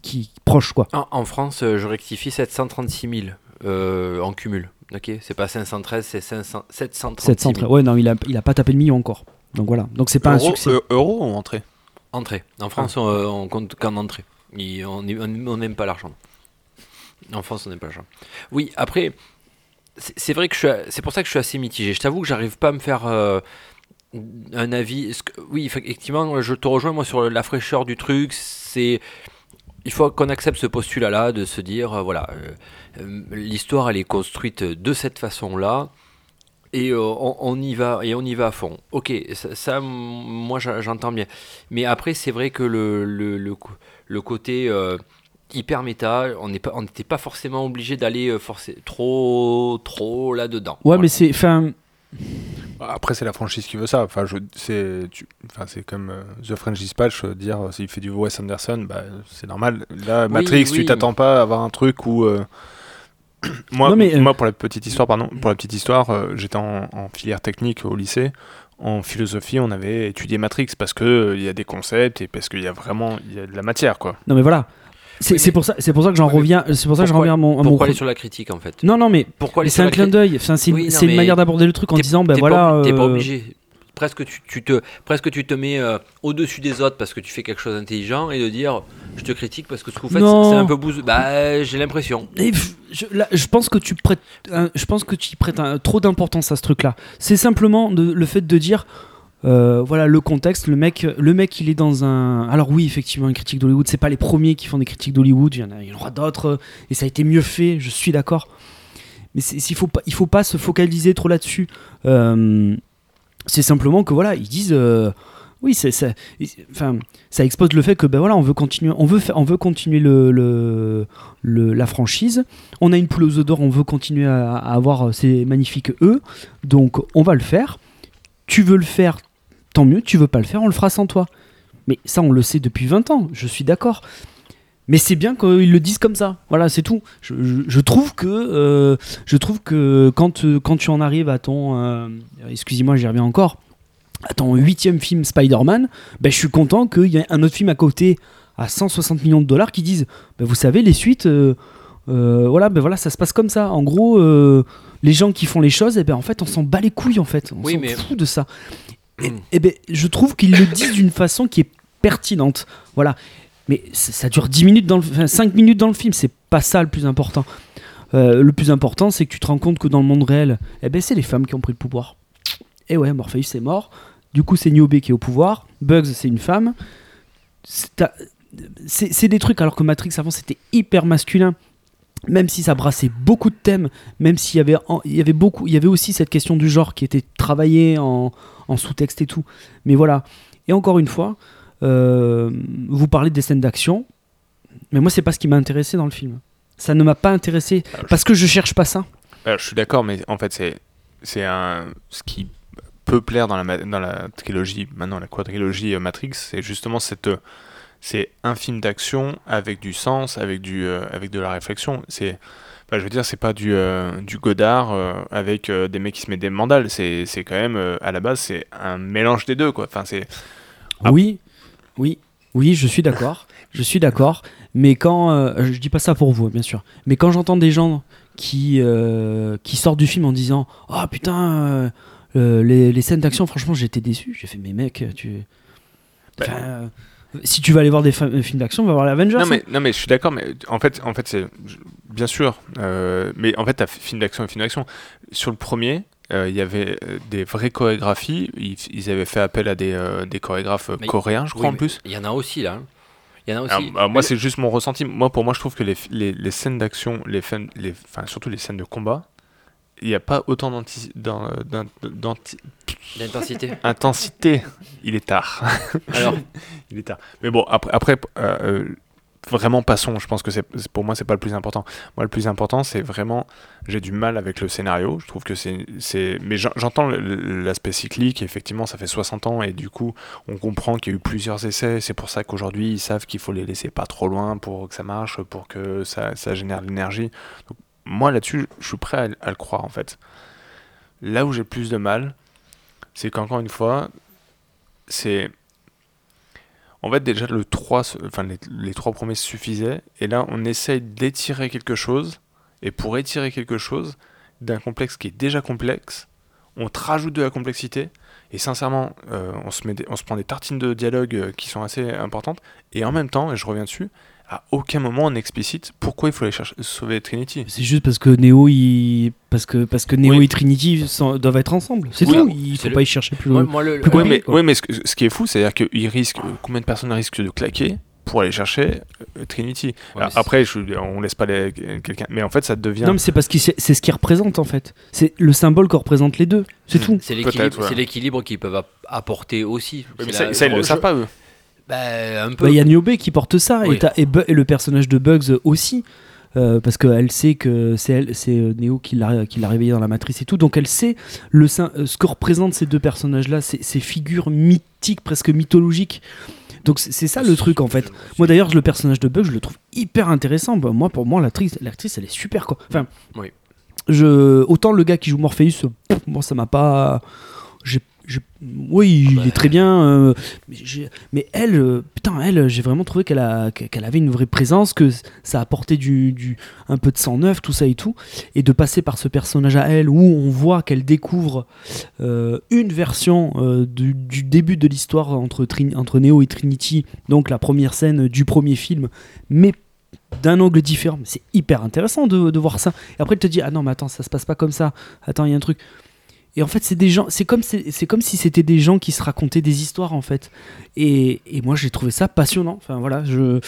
qui proche, quoi. En, en France, euh, je rectifie 736 000 euh, en cumul. Ok, c'est pas 513, c'est 500 736 700, 000 ouais, non, il a, il a pas tapé le million encore. Donc voilà. Donc c'est pas un succès. euh, euro ou entrée? Entrées. En France, on, on compte qu'en entrée. On n'aime pas l'argent. En France, on n'aime pas l'argent. Oui, après, c'est vrai que je suis, a- c'est pour ça que je suis assez mitigé. Je t'avoue que j'arrive pas à me faire euh, un avis. Oui, effectivement, je te rejoins moi sur la fraîcheur du truc. C'est il faut qu'on accepte ce postulat-là de se dire, euh, voilà, euh, l'histoire elle est construite de cette façon-là et on, y va et on y va à fond. Ok, ça, moi j'entends bien. Mais après c'est vrai que le, le, le, le côté euh, hyper méta, on n'est pas on n'était pas forcément obligé d'aller euh, forcé- trop trop là-dedans. Ouais, mais c'est. Enfin, Après, c'est la franchise qui veut ça. Enfin, je, c'est, tu- enfin, c'est comme euh, The French Dispatch, euh, dire euh, s'il fait du Wes Anderson, bah, c'est normal. Là, Oui, Matrix, oui. tu t'attends pas à avoir un truc où. euh, moi, Non, mais, euh, moi, pour la petite histoire, pardon, pour la petite histoire, euh, j'étais en, en filière technique au lycée. En philosophie, on avait étudié Matrix parce que euh, il y a des concepts et parce qu'il y a vraiment il y a de la matière, quoi. non, mais voilà. C'est Oui, pour ça, c'est pour ça que j'en reviens. C'est pour ça que j'en pourquoi- reviens à mon. à mon Pourquoi aller sur la critique en fait? Non, non, mais Pourquoi c'est sur un la clin d'œil. Enfin, c'est une, Oui, manière d'aborder le truc en disant, ben voilà. t'es pas euh, obligé. Presque tu, tu te, presque tu te mets euh, au-dessus des autres parce que tu fais quelque chose d'intelligent et de dire je te critique parce que ce que vous faites c'est un peu bouseux. Bah j'ai l'impression. Je, là, je pense que tu prêtes, un- je pense que tu y prêtes un- trop d'importance à ce truc-là. C'est simplement de- le fait de dire, euh, voilà, le contexte. Le mec, le mec, il est dans un. Alors oui, effectivement, une critique d'Hollywood. C'est pas les premiers qui font des critiques d'Hollywood. Il y en a, il y aura d'autres, et ça a été mieux fait. Je suis d'accord. Mais il faut pas, il faut pas se focaliser trop là-dessus. Euh, c'est simplement que voilà, ils disent. euh, Oui, enfin, ça expose le fait que ben voilà, on veut continuer, on veut, on veut continuer la franchise. On a une poule aux d'or, on veut continuer à, avoir ces magnifiques œufs, donc on va le faire. Tu veux le faire, tant mieux. Tu veux pas le faire, on le fera sans toi. Mais ça, on le sait depuis 20 ans. Je suis d'accord. Mais c'est bien qu'ils le disent comme ça. Voilà, c'est tout. Je, je- je trouve que, euh, je trouve que quand, euh, quand tu en arrives à ton, euh, excusez-moi, j'y reviens encore, à ton huitième film Spider-Man, ben, je suis content qu'il y ait un autre film à côté à 160 millions de dollars qui disent, ben, vous savez, les suites, euh, voilà, ben voilà, ça se passe comme ça. En gros, les gens qui font les choses, et ben en fait, on s'en bat les couilles en fait. On Oui, s'en mais- fout de ça. Et, et ben, je trouve qu'ils le disent d'une façon qui est pertinente. Voilà. Mais ça, dure 10 minutes dans le, enfin, 5 minutes dans le film, c'est pas ça le plus important. Euh, le plus important, c'est que tu te rends compte que dans le monde réel, eh ben, c'est les femmes qui ont pris le pouvoir. Et ouais, Morpheus est mort. Du coup, c'est Niobe qui est au pouvoir. Bugs, c'est une femme. C'est des trucs, alors que Matrix avant, c'était hyper masculin. Même si ça brassait beaucoup de thèmes, même s'il y avait, il y avait beaucoup, il y avait aussi cette question du genre qui était travaillée en, en sous-texte et tout. Mais voilà. Et encore une fois, vous parlez des scènes d'action, mais moi, c'est pas ce qui m'a intéressé dans le film. Ça ne m'a pas intéressé Alors, je- parce que je cherche pas ça. Alors, je suis d'accord, mais en fait, c'est c'est un ce qui peut plaire dans la dans la trilogie, maintenant la quadrilogie euh, Matrix, c'est justement cette euh, c'est un film d'action avec du sens, avec du euh, avec de la réflexion. C'est je veux dire, c'est pas du euh, du Godard euh, avec euh, des mecs qui se mettent des mandales. C'est quand même euh, à la base c'est un mélange des deux quoi. Enfin c'est Ah. Oui, oui, oui, je suis d'accord. Je suis d'accord. Mais quand. euh, je dis pas ça pour vous, bien sûr. Mais quand j'entends des gens qui, euh, qui sortent du film en disant Ah putain, euh, les, les scènes d'action, franchement, j'étais déçu. J'ai fait Mais mec, tu. Bah. Si tu vas aller voir des films d'action, va voir les Avengers. Non hein. mais, non mais je suis d'accord, mais en fait, en fait c'est bien sûr, mais en fait, t'as film d'action et film d'action. Sur le premier, il y avait euh, des vraies chorégraphies. Ils, ils avaient fait appel à des, euh, des chorégraphes euh, Mais- coréens, je Oui, crois en plus. Il y en a aussi là. hein. Il y en a aussi. Alors, alors, moi, c'est juste mon ressenti. Moi, pour moi, je trouve que les, les, les scènes d'action, les, les, enfin, surtout les scènes de combat, il n'y a pas autant d'anti- d'in- d'in- d'anti- L'intensité. intensité. Il est tard. Alors, Il est tard. Mais bon, après, après euh, euh, vraiment passons. Je pense que c'est pour moi, c'est pas le plus important. Moi, le plus important, c'est vraiment. J'ai du mal avec le scénario. Je trouve que c'est. Mais j'en- j'entends l'aspect cyclique. Effectivement, ça fait 60 ans et du coup, on comprend qu'il y a eu plusieurs essais. C'est pour ça qu'aujourd'hui, ils savent qu'il faut les laisser pas trop loin pour que ça marche, pour que ça, ça génère de l'énergie. Moi, là-dessus, je suis prêt à, à le croire en fait. Là où j'ai plus de mal, c'est qu'encore une fois, c'est en fait, déjà, le 3, se- enfin, les, trois premiers suffisaient. Et là, on essaye d'étirer quelque chose. Et pour étirer quelque chose d'un complexe qui est déjà complexe, on te rajoute de la complexité. Et sincèrement, euh, on, se on se prend des tartines de dialogue euh, qui sont assez importantes. Et en même temps, et je reviens dessus, à aucun moment on explicite pourquoi il faut aller chercher, sauver Trinity. C'est juste parce que Neo, il... parce que, parce que Neo Oui. et Trinity sont- doivent être ensemble. C'est Oui. tout. Il C'est faut le- pas y chercher plus loin. moi, le, Plus mais, ouais, mais ce, ce qui est fou, c'est-à-dire qu'ils risquent, combien de personnes risquent de claquer pour aller chercher euh, Trinity? Ouais, Alors, Après, je, on laisse pas quelqu'un, mais en fait, ça devient. Non, mais c'est parce que c'est ce qu'ils représentent en fait. C'est le symbole qu'on représente les deux. C'est Hmm. tout. c'est l'équilibre, ouais. c'est l'équilibre qu'ils peuvent app- apporter aussi. Oui, mais C'est ça, la- ça, ils le savent pas, eux. Bah, un peu. Bah, Il y a Niobe qui porte ça Oui. et, le personnage de Bugs aussi. euh, parce qu'elle sait que c'est euh, Neo qui l'a réveillé dans la matrice et tout, donc elle sait le euh, ce que représentent ces deux personnages-là, ces, ces figures mythiques, presque mythologiques. Donc c'est ça le truc en fait. Moi d'ailleurs le personnage de Bugs je le trouve hyper intéressant. Bah, moi pour moi l'actrice l'actrice elle est super quoi. Enfin Oui. je autant le gars qui joue Morpheus moi ça m'a pas j'ai oui Ah il bah. est très bien euh, mais, elle euh, putain elle j'ai vraiment trouvé qu'elle a qu'elle avait une vraie présence que ça apportait du, du un peu de sang neuf tout ça et tout et de passer par ce personnage à elle où on voit qu'elle découvre euh, une version du, du début de l'histoire entre, Trin- entre Neo et Trinity, donc la première scène du premier film, mais d'un angle différent. C'est hyper intéressant de, de voir ça. Et après, tu te dis, ah non, mais attends, ça se passe pas comme ça. Attends, il y a un truc. Et en fait, c'est des gens, c'est comme, c'est comme si c'était des gens qui se racontaient des histoires, en fait. Et, et moi, j'ai trouvé ça passionnant. Enfin, voilà, je.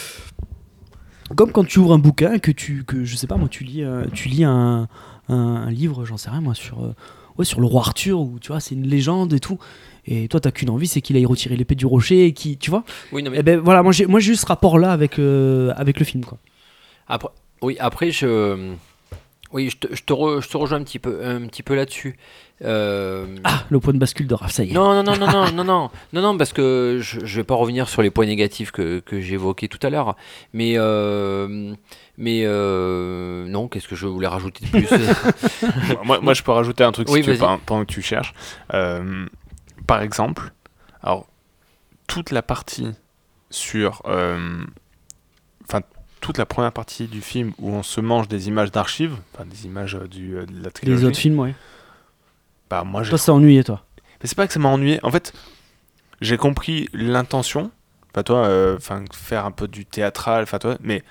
Comme quand tu ouvres un bouquin, que tu, que je sais pas, moi, tu lis, euh, tu lis un, un, un livre, j'en sais rien, moi, sur, euh, ouais, sur le roi Arthur, où tu vois, c'est une légende et tout. Et toi, t'as qu'une envie, c'est qu'il aille retirer l'épée du rocher et qui, tu vois. Oui, non, mais Et ben voilà, moi j'ai, moi j'ai eu ce rapport-là avec, euh, avec le film, quoi. Après, oui, après, je, oui, je te, je te, re- je te rejoins un petit peu, un petit peu là-dessus. Euh, Ah, le point de bascule de Raph, ça y est. Non, non, non, non, non, non, non, non, non, parce que je, je vais pas revenir sur les points négatifs que, que j'évoquais tout à l'heure, mais, euh, mais euh, non, qu'est-ce que je voulais rajouter de plus? Moi, moi, je peux rajouter un truc Oui, si tu veux, pendant, que tu cherches. Euh, par exemple, alors, toute la partie sur. euh, Enfin, toute la première partie du film où on se mange des images d'archives, enfin des images du, de la trilogie. Les autres films, ouais. Bah, moi, j'ai Toi, ça ennuyé, toi. Mais c'est pas que ça m'a ennuyé. En fait, j'ai compris l'intention. Enfin, toi, euh, enfin, faire un peu du théâtral, enfin, toi, mais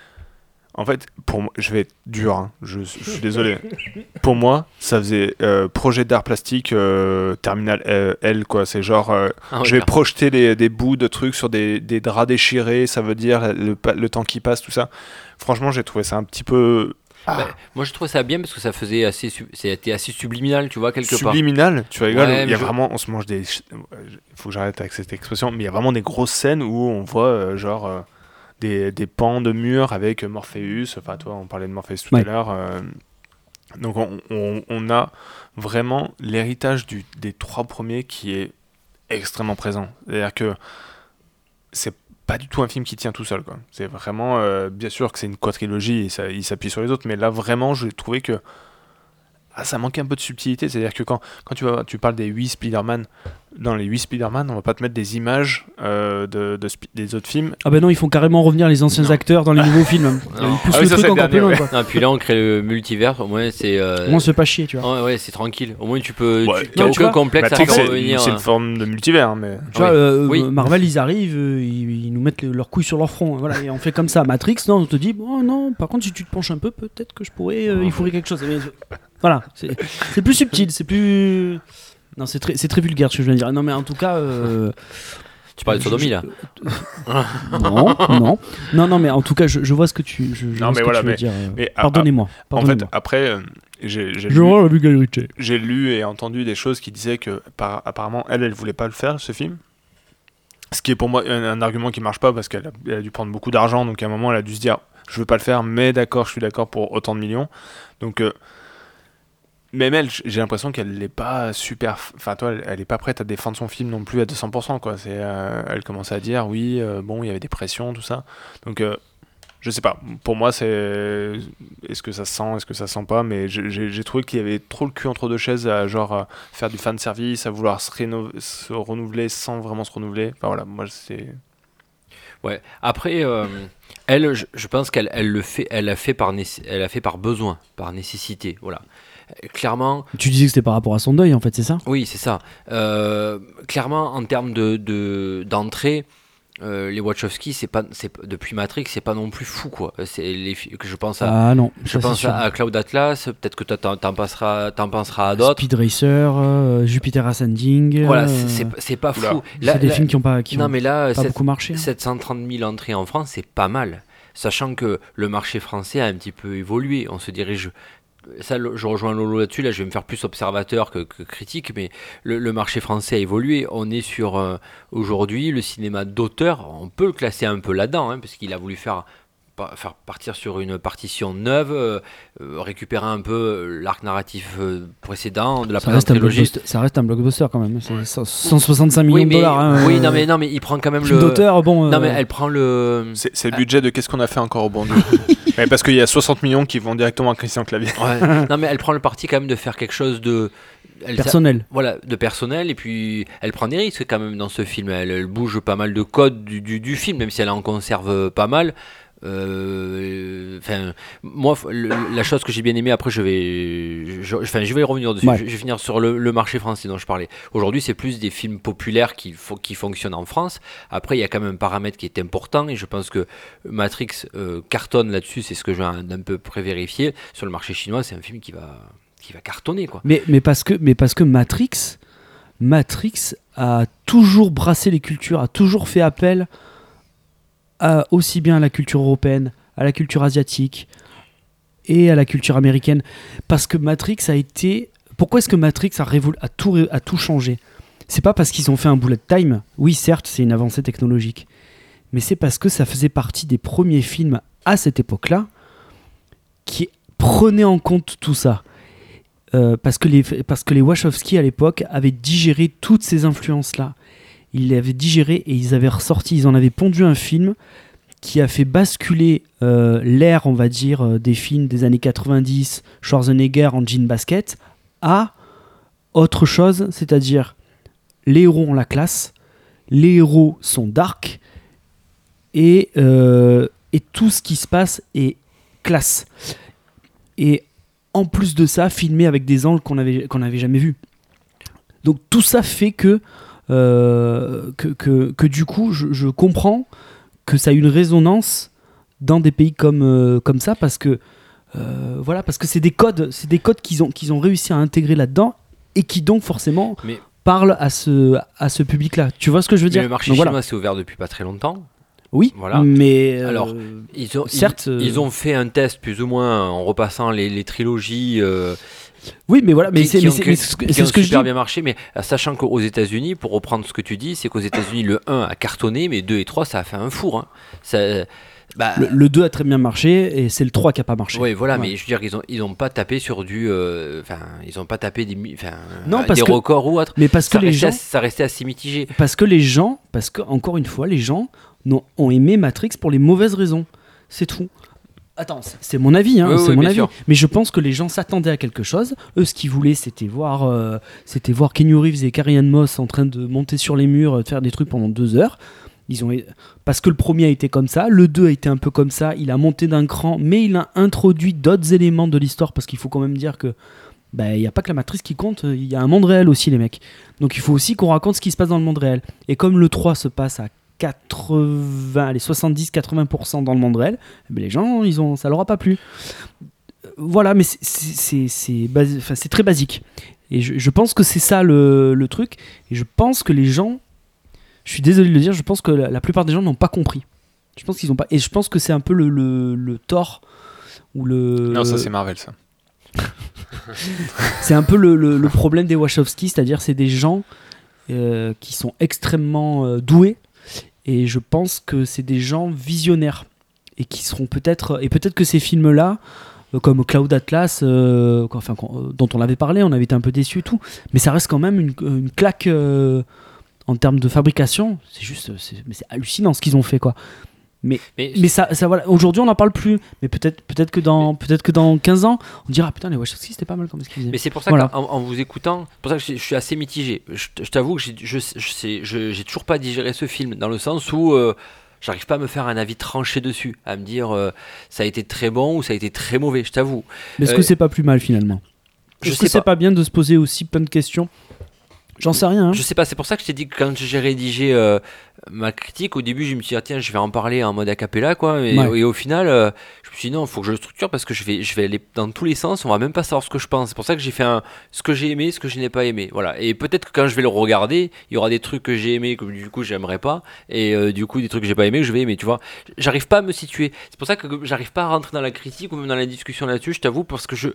en fait, pour moi, je vais être dur, hein, je, je suis désolé. pour moi, ça faisait euh, projet d'art plastique euh, terminal euh, L, quoi. C'est genre, euh, Ah ouais, je vais projeter les- des bouts de trucs sur des, des draps déchirés, ça veut dire le, le temps qui passe, tout ça. Franchement, j'ai trouvé ça un petit peu ah, Bah, moi, je trouvais ça bien parce que ça faisait assez, c'était assez subliminal, tu vois, quelque part. subliminal. Tu rigoles, Ouais, il y a je- vraiment, on se mange des. Il faut que j'arrête avec cette expression, mais il y a vraiment des grosses scènes où on voit euh, genre euh, des, des pans de murs avec Morpheus. Enfin, toi, on parlait de Morpheus tout Ouais. à l'heure. euh, donc, on, on- on a vraiment l'héritage des trois premiers qui est extrêmement présent. C'est-à-dire que c'est pas du tout un film qui tient tout seul. C'est vraiment, euh, bien sûr que c'est une quadrilogie et ça, il s'appuie sur les autres, mais là vraiment, j'ai trouvé que ah, ça manquait un peu de subtilité. C'est-à-dire que quand, tu, tu parles des 8 Spider-Man, dans les 8 Spider-Man, on va pas te mettre des images euh, de, des autres films. Ah ben non, ils font carrément revenir les anciens Non. acteurs dans les nouveaux films. Ils poussent Ah oui, le ça, truc encore plus loin, ouais. quoi. Non, puis là, on crée le multivers, au moins, c'est. euh, Au moins, on se fait pas chier, tu vois. ouais, ouais, c'est tranquille. Au moins, tu peux. Ouais. tu Non, tu aucun vois, complexe à Matrix, faire c'est revenir. c'est euh, une forme de multivers, mais Tu vois, Oui. euh, Oui. Marvel, ils arrivent, euh, ils, ils nous mettent le- leurs couilles sur leur front. Voilà, et on fait comme ça. Matrix, non, on te dit, oh non, par contre, si tu te penches un peu, peut-être que je pourrais, euh, il faudrait quelque chose. Voilà, c'est plus subtil, c'est plus. Non, c'est très, c'est très vulgaire ce que je viens de dire. Non, mais en tout cas. euh, Tu parlais de sodomie, là. non, non, non, non, mais en tout cas, je, je vois ce que tu, je, je Non, mais ce que voilà, tu veux mais- dire. euh, mais Pardonnez-moi. En fait, après, euh, j'ai j'ai je lu, vois la vulgarité. j'ai lu et entendu des choses qui disaient que par- apparemment elle, elle voulait pas le faire ce film. Ce qui est pour moi un, un argument qui marche pas parce qu'elle a, elle a dû prendre beaucoup d'argent, donc à un moment elle a dû se dire je veux pas le faire, mais d'accord, je suis d'accord pour autant de millions. Donc euh, même elle, j'ai l'impression qu'elle n'est pas super. Enfin, toi, elle, elle est pas prête à défendre son film non plus à 200%. Quoi. Euh, elle commence à dire oui, euh, bon, il y avait des pressions, tout ça. Donc, euh, je sais pas. Pour moi, c'est. Est-ce que ça se sent, est-ce que ça se sent pas Mais j'ai- trouvé qu'il y avait trop le cul entre deux chaises à genre faire du fan service, à vouloir se, renouveler sans vraiment se renouveler. Enfin voilà, moi c'est. Ouais. Après, euh, elle, je, pense qu'elle elle le fait, elle a fait par, elle a fait par besoin, par nécessité. Voilà. Clairement, Tu disais que c'était par rapport à son deuil, en fait, c'est ça? Oui, c'est ça. Euh, clairement, en termes de de- d'entrée, euh, les Wachowski, c'est pas, c'est depuis Matrix, c'est pas non plus fou quoi. C'est les que je pense à, Ah non, je pense à, à Cloud Atlas. Peut-être que t'en, t'en passeras, t'en penseras à d'autres. Speed Racer, euh, Jupiter Ascending. Voilà, c'est- pas fou. c'est Là- des là- films qui ont pas, qui non ont mais là, pas beaucoup marché. hein. 730 000 entrées en France, c'est pas mal. Sachant que le marché français a un petit peu évolué. On se dirige. Je rejoins Lolo là-dessus. Là, je vais me faire plus observateur que, que critique, mais le, marché français a évolué. On est sur euh, aujourd'hui le cinéma d'auteur. On peut le classer un peu là-dedans, hein, parce qu'il a voulu faire faire partir sur une partition neuve, euh, euh, récupérer un peu euh, l'arc narratif euh, précédent de la ça, première reste un ça reste un blockbuster quand même. C'est 165 millions Oui, de mais, dollars. hein, oui, euh, non mais non mais il prend quand même le. d'auteur, bon. Non mais elle prend le. C'est c'est le budget de qu'est-ce qu'on a fait encore au bon Dieu Mais Parce qu'il y a 60 millions qui vont directement à Christian Clavier. Ouais. non mais elle prend le parti quand même de faire quelque chose de elle, personnel. voilà de personnel et puis elle prend des risques quand même dans ce film elle, elle bouge pas mal de codes du, du, du film même si elle en conserve pas mal Euh, enfin moi le- la chose que j'ai bien aimé après je vais je, enfin, je vais y revenir dessus. Ouais. je, je vais finir sur le, le marché français dont je parlais. Aujourd'hui c'est plus des films populaires qui, fo- qui fonctionnent en France. Après il y a quand même un paramètre qui est important et je pense que Matrix euh, cartonne là-dessus. C'est ce que je viens d'un peu prévérifier. Sur le marché chinois c'est un film qui va qui va cartonner quoi. Mais, mais, parce que, mais parce que Matrix, Matrix a toujours brassé les cultures, a toujours fait appel aussi bien à la culture européenne, à la culture asiatique et à la culture américaine. Parce que Matrix a été. Pourquoi est-ce que Matrix a, révol- a, tout, a tout changé? C'est pas parce qu'ils ont fait un bullet time. Oui, certes, c'est une avancée technologique, mais c'est parce que ça faisait partie des premiers films à cette époque-là qui prenaient en compte tout ça. Euh, parce, que les, parce que les Wachowski à l'époque avaient digéré toutes ces influences-là. Ils les avaient digérées et ils avaient ressorti, ils en avaient pondu un film qui a fait basculer euh, l'ère, on va dire, euh, des films des années 90, Schwarzenegger en jean basket, à autre chose, c'est-à-dire les héros ont la classe, les héros sont dark, et, euh, et tout ce qui se passe est classe. Et en plus de ça, filmé avec des angles qu'on n'avait qu'on jamais vus. Donc tout ça fait que, que, que, que du coup, je, je comprends que ça a une résonance dans des pays comme, euh, comme ça parce que euh, voilà parce que c'est des codes c'est des codes qu'ils ont qu'ils ont réussi à intégrer là-dedans et qui donc forcément Mais- parlent à ce à ce public là tu vois ce que je veux dire le marché Donc chinois voilà. s'est ouvert depuis pas très longtemps. oui Voilà. mais euh, Alors, Ils ont, certes, ils, euh, ont fait un test plus ou moins en repassant les, les trilogies euh, oui mais voilà mais c'est ce que- que super bien marché, mais euh, sachant qu'aux États-Unis, pour reprendre ce que tu dis, c'est qu'aux États-Unis, le 1 a cartonné, mais 2 et 3, ça a fait un four. hein. Ça, bah, le, le 2 a très bien marché et c'est le 3 qui a pas marché Ouais, voilà, Ouais. mais je veux dire, ils ont, ils ont pas tapé sur du. euh, Enfin, ils ont pas tapé des, Non, euh, parce des que- records ou autre. mais parce que Ça les restait, gens ça restait assez mitigé. Parce que les gens, parce que encore une fois, les gens n'ont- ont aimé Matrix pour les mauvaises raisons. C'est tout. Attends, c'est- mon avis, hein, Oui, c'est oui, mon avis. sûr. Mais je pense que les gens s'attendaient à quelque chose. Eux, ce qu'ils voulaient, c'était voir, euh, c'était voir Kenny Reeves et Carrie Moss en train de monter sur les murs, euh, de faire des trucs pendant deux heures. Ils ont, parce que le premier a été comme ça, le 2 a été un peu comme ça. Il a monté d'un cran, mais il a introduit d'autres éléments de l'histoire parce qu'il faut quand même dire que bah, il n'y a pas que la matrice qui compte, il y a un monde réel aussi, les mecs. Donc il faut aussi qu'on raconte ce qui se passe dans le monde réel. Et comme le 3 se passe à 80, allez, 70-80% dans le monde réel, ben, les gens, ils ont, ça leur a pas plu. Euh, Voilà, mais c'est- très basique. Et je, je pense que c'est ça le, le truc. Et je pense que les gens, je suis désolé de le dire, je pense que la, la plupart des gens n'ont pas compris. Je pense qu'ils ont pas. Et je pense que c'est un peu le, le, le tort ou le. Non, ça c'est Marvel ça. C'est un peu le, le- le problème des Wachowski, c'est-à-dire c'est des gens euh, qui sont extrêmement euh, doués et je pense que c'est des gens visionnaires et qui seront peut-être et peut-être que ces films-là, euh, comme Cloud Atlas, euh, euh, dont on avait parlé, on avait été un peu déçus et tout, mais ça reste quand même une, claque en termes de fabrication. C'est juste, mais c'est hallucinant ce qu'ils ont fait quoi. Mais, Mais ça, ça voilà. Aujourd'hui, on n'en parle plus. Mais peut-être, peut-être que dans, peut-être que dans 15 ans, on dira putain les Wachowski c'était pas mal comme ce qu'ils faisaient. Mais c'est pour ça Voilà. qu'en en vous écoutant, c'est pour ça que je, je suis assez mitigé. Je, je t'avoue que j'ai- je, je, j'ai toujours pas digéré ce film, dans le sens où euh, j'arrive pas à me faire un avis tranché dessus, à me dire euh, ça a été très bon ou ça a été très mauvais, je t'avoue. Mais est-ce Euh, que c'est pas plus mal finalement? je Est-ce sais que c'est pas. pas bien de se poser aussi plein de questions? J'en sais rien. hein. Je sais pas, c'est pour ça que je t'ai dit que quand j'ai rédigé euh, ma critique, au début je me suis dit ah, tiens je vais en parler en mode a cappella quoi, et, Ouais. et au final euh, je me suis dit non, il faut que je le structure parce que je vais, je vais aller dans tous les sens, on va même pas savoir ce que je pense. C'est pour ça que j'ai fait un, ce que j'ai aimé, ce que je n'ai pas aimé. Voilà. Et peut-être que quand je vais le regarder, il y aura des trucs que j'ai aimé que du coup j'aimerais pas, et euh, du coup des trucs que j'ai pas aimé que je vais aimer, tu vois. J'arrive pas à me situer. C'est pour ça que j'arrive pas à rentrer dans la critique ou même dans la discussion là-dessus, je t'avoue, parce que je,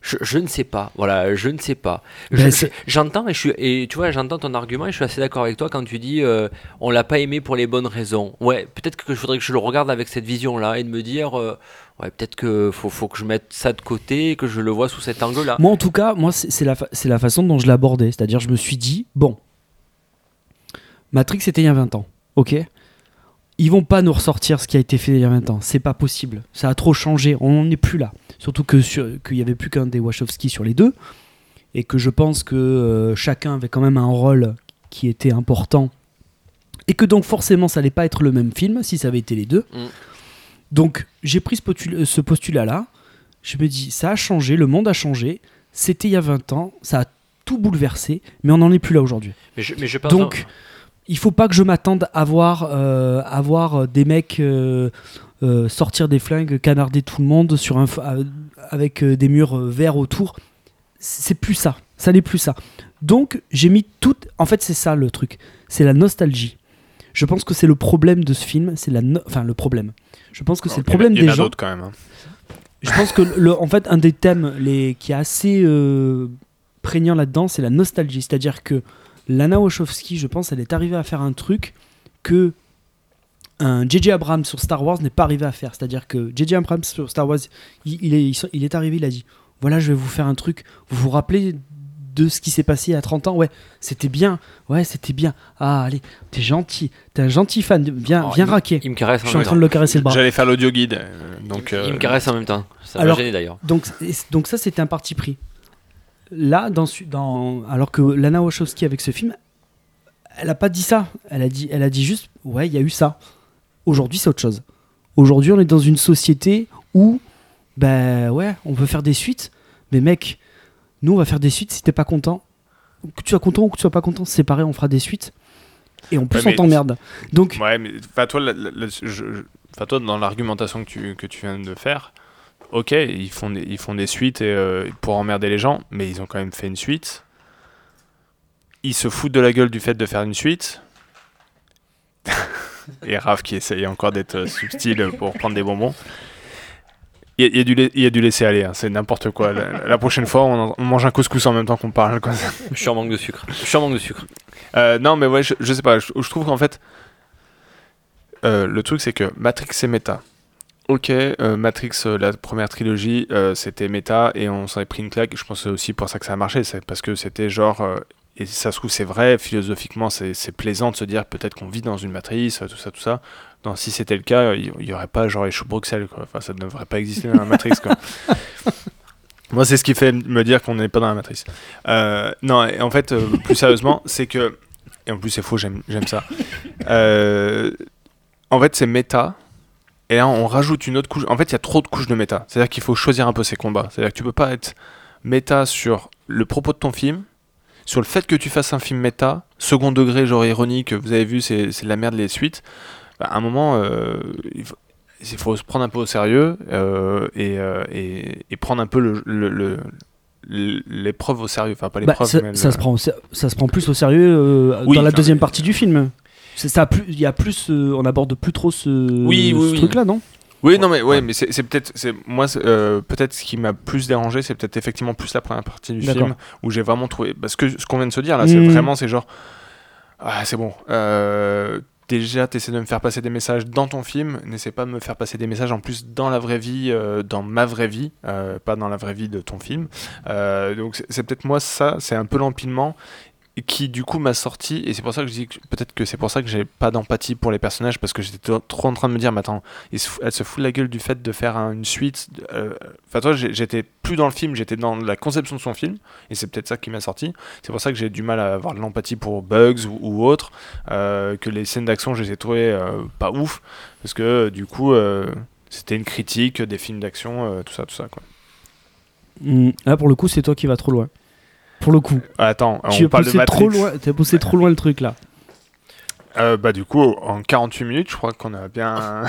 je, je ne sais pas. Voilà, je ne sais pas. Ben, je- J'entends et je suis et tu vois j'entends ton argument et je suis assez d'accord avec toi quand tu dis euh, on l'a pas aimé pour les bonnes raisons. Ouais, peut-être que je voudrais que je le regarde avec cette vision là et de me dire euh, ouais peut-être que faut, faut que je mette ça de côté et que je le vois sous cet angle là. Moi, en tout cas, moi, c'est la, c'est la façon dont je l'abordais. C'est-à-dire, je me suis dit, bon, Matrix, c'était il y a 20 ans, ok? Ils vont pas nous ressortir ce qui a été fait il y a 20 ans. C'est pas possible. Ça a trop changé. On n'est plus là. Surtout que qu'il y avait plus qu'un des Wachowski sur les deux. Et que je pense que euh, chacun avait quand même un rôle qui était important. Et que donc, forcément, ça allait pas être le même film si ça avait été les deux. Mm. Donc, j'ai pris ce, potul- ce postulat-là. Je me dis, ça a changé, le monde a changé. C'était il y a 20 ans, ça a tout bouleversé, mais on n'en est plus là aujourd'hui. Mais je, mais je pense Donc, il faut pas que je m'attende à voir, euh, à voir des mecs euh, euh, sortir des flingues, canarder tout le monde sur un, euh, avec euh, des murs euh, verts autour. C'est plus ça, ça n'est plus ça. Donc, j'ai mis tout. En fait, c'est ça le truc, c'est la nostalgie. Je pense que c'est le problème de ce film, c'est la, no- enfin le problème. Je pense que c'est le problème Il y en des a gens. d'autres quand même. hein. Je pense que le, en fait, un des thèmes les, qui est assez euh, prégnant là-dedans, c'est la nostalgie. C'est-à-dire que Lana Wachowski, je pense, elle est arrivée à faire un truc que un J.J. Abrams sur Star Wars n'est pas arrivé à faire. C'est-à-dire que J.J. Abrams sur Star Wars, il, il est, il est arrivé, il a dit Voilà, je vais vous faire un truc. Vous vous rappelez de ce qui s'est passé il y a 30 ans? Ouais, c'était bien. Ouais, c'était bien. Ah, allez, t'es gentil. T'es un gentil fan. Viens, Oh, viens il me- raquer. Il me caresse Je suis en train de le caresser le bras. J'allais faire l'audio guide. euh, donc, Il me euh, caresse en même temps. Ça m'a Alors- gêné d'ailleurs. Donc, donc ça, c'était un parti pris. Là, dans, alors que Lana Wachowski avec ce film, elle a pas dit ça. Elle a dit, elle a dit juste, ouais, il y a eu ça. Aujourd'hui, c'est autre chose. Aujourd'hui, on est dans une société où, ben ouais, on veut faire des suites, mais mec, nous, on va faire des suites si t'es pas content. Que tu sois content ou que tu sois pas content, c'est pareil, on fera des suites. Et en plus, Ouais, on t'emmerde. Donc, Ouais, mais toi, la- la- la- je- je- enfin, toi, dans l'argumentation que tu, que tu viens de faire, ok, ils font des, ils font des suites et, euh, pour emmerder les gens, mais ils ont quand même fait une suite. Ils se foutent de la gueule du fait de faire une suite. et Raph qui essaye encore d'être euh, subtil pour prendre des bonbons. Il y, a- il y a du il y a du laisser aller, hein, c'est n'importe quoi. La, la prochaine fois, on, mange un couscous en même temps qu'on parle. Quoi. Je suis en manque de sucre. Je suis en manque de sucre. Euh, non, mais ouais, je, je sais pas. Je, je trouve qu'en fait, euh, le truc, c'est que Matrix, c'est méta. Ok, euh, Matrix, euh, la première trilogie, euh, c'était méta et on s'en est pris une claque. Je pense aussi pour ça que ça a marché. C'est parce que c'était genre. et ça se trouve, c'est vrai, philosophiquement, c'est c'est plaisant de se dire peut-être qu'on vit dans une matrice, tout ça, tout ça. Non, si c'était le cas, il n'y aurait pas genre les choux Bruxelles, quoi. Enfin, ça ne devrait pas exister dans la quoi. Moi, c'est ce qui fait me dire qu'on n'est pas dans la matrice. Non, et en fait, plus sérieusement, c'est que. Et en plus, c'est faux, j'aime j'aime ça. En fait, c'est méta. Et là, on rajoute une autre couche. En fait, il y a trop de couches de méta. C'est-à-dire qu'il faut choisir un peu ses combats. C'est-à-dire que tu peux pas être méta sur le propos de ton film, sur le fait que tu fasses un film méta, second degré, genre ironique, vous avez vu, c'est de la merde les suites. Bah, à un moment, euh, il, faut, il faut se prendre un peu au sérieux euh, et, euh, et, et prendre un peu le- le- le- l'épreuve au sérieux. Enfin, pas bah, l'épreuve, ça, mais ça le- se prend, ça se prend plus au sérieux euh, Oui, dans la deuxième partie du film. C'est ça, plus- il y a plus, euh, on aborde plus trop ce, Oui, oui, ce oui. truc-là, non? Oui, non, mais ouais, mais c'est peut-être, c'est moi, euh, peut-être ce qui m'a plus dérangé, c'est peut-être effectivement plus la première partie du film où j'ai vraiment trouvé, parce que ce qu'on vient de se dire là, c'est Mhm. vraiment, c'est genre, ah, c'est bon. euh, déjà, t'essaies de me faire passer des messages dans ton film, n'essaie pas de me faire passer des messages en plus dans la vraie vie, euh, dans ma vraie vie, euh, pas dans la vraie vie de ton film. Euh, donc c'est peut-être moi ça, c'est un peu l'empilement qui du coup m'a sorti et c'est pour ça que je dis que peut-être que c'est pour ça que j'ai pas d'empathie pour les personnages parce que j'étais trop- en train de me dire mais attends elle se fout de la gueule du fait de faire un- une suite euh, enfin toi j'étais plus dans le film j'étais dans la conception de son film et c'est peut-être ça qui m'a sorti. C'est pour ça que j'ai du mal à avoir de l'empathie pour Bugs ou, autre euh, que les scènes d'action je les ai trouvées euh, pas ouf parce que du coup c'était une critique des films d'action tout ça tout ça quoi. Là, pour le coup, c'est toi qui vas trop loin. Pour le coup, attends tu on as parle de poussé Matrix trop loin. T'as poussé trop loin le truc là. Euh, bah du coup en 48 minutes je crois qu'on a bien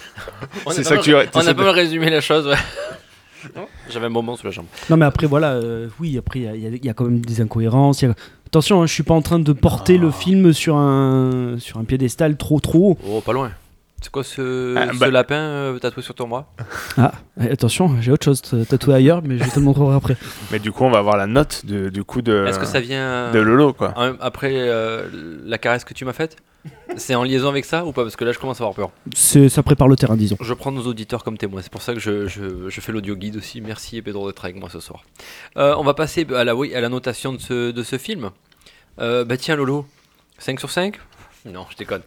On C'est a ça pas que tu- mal- On a pas mal résumé la chose, ouais. J'avais un bonbon sous la jambe. Non, mais après, voilà, euh, oui, après, il y a- y, y quand même des incohérences. il y a- Attention, hein, je suis pas en train de porter Ah. le film sur un, sur un piédestal trop trop haut. Oh, pas loin. C'est quoi ce, Ah, ce bah- lapin euh, tatoué sur ton bras Ah, eh, attention, j'ai autre chose tatoué ailleurs, mais je vais te le montrer après. mais du coup on va avoir la note de, du coup de Est-ce que ça vient de Lolo quoi en- après euh, la caresse que tu m'as faite? C'est en liaison avec ça ou pas? Parce que là, je commence à avoir peur. Ça prépare le terrain, disons. Je prends nos auditeurs comme témoins. C'est pour ça que je, je- je fais l'audio guide aussi. Merci Pedro d'être avec moi ce soir. Euh, on va passer à la, oui, à la notation de ce, de ce film. Euh, bah tiens Lolo, 5 sur 5 Non, je déconne.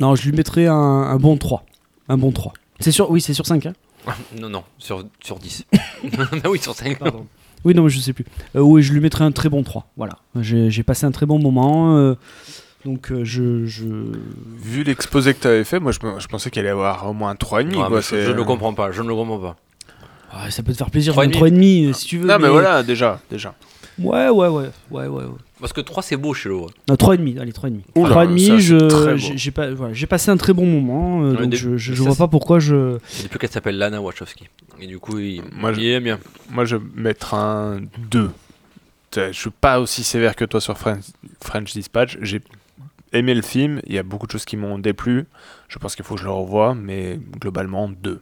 Non, je lui mettrai un, un bon 3. Un bon 3. C'est sur, oui, c'est sur 5. Hein Non, non, sur, sur 10. Ah oui, sur 5. Pardon. Oui, non, mais je sais plus. Euh, oui, je lui mettrai un très bon 3. Voilà. J'ai j'ai passé un très bon moment. euh, donc, euh, je, je. Vu l'exposé que tu avais fait, moi je, pensais qu'il allait avoir au moins un 3,5. Ouais, quoi, mais je, ne le comprends pas. Je ne le comprends pas. Ah, ça peut te faire plaisir. Trois je et mets 3,5 euh, si tu veux. Non, mais voilà, déjà. déjà. Ouais, ouais, ouais. Ouais, ouais, ouais. Parce que 3 c'est beau chez Lolo. Non, 3,5. Allez, 3,5. Oula, 3,5, ça, c'est je- très beau. j'ai j'ai pas, voilà, j'ai passé un très bon moment. euh, Ouais, donc, des- je, je, je ça, vois pas pourquoi je. Depuis qu'elle s'appelle Lana Wachowski. Et du coup, il, Moi, je- il aime bien. Moi je vais mettre un 2. Je suis pas aussi sévère que toi sur French, French Dispatch. J'ai aimé le film, il y a beaucoup de choses qui m'ont déplu. Je pense qu'il faut que je le revoie, mais globalement 2.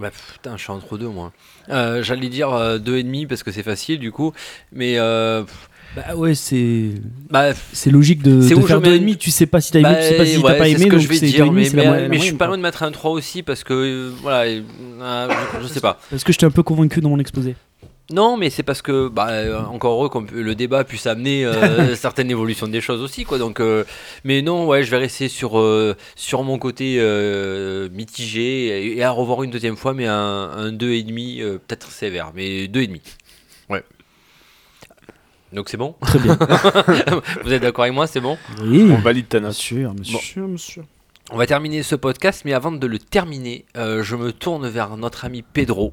Bah, putain, je suis entre deux moi. Euh, J'allais dire euh, deux et demi parce que c'est facile du coup, mais euh, Bah ouais, c'est Bah, c'est logique de, de faire mets- 2,5. Tu sais pas si t'as aimé, bah, tu sais pas si ouais, t'as pas aimé, ce que donc je vais dire, 2,5, mais, mais- la mais je suis pas loin de mettre un 3 aussi parce que euh, voilà, euh, euh, je, je sais pas. Parce que je t'ai un peu convaincu dans mon exposé. Non, mais c'est parce que, bah, euh, encore heureux que le débat puisse amener euh, certaines évolutions des choses aussi, quoi. Donc, euh, mais non, ouais, je vais rester sur euh, sur mon côté euh, mitigé et, et à revoir une deuxième fois, mais un, un 2,5 euh, peut-être sévère, mais 2,5. Ouais. Donc c'est bon? Très bien. Vous êtes d'accord avec moi C'est bon? Oui. On valide ta Bien note. sûr, monsieur, monsieur. On va terminer ce podcast, mais avant de le terminer, euh, je me tourne vers notre ami Pedro,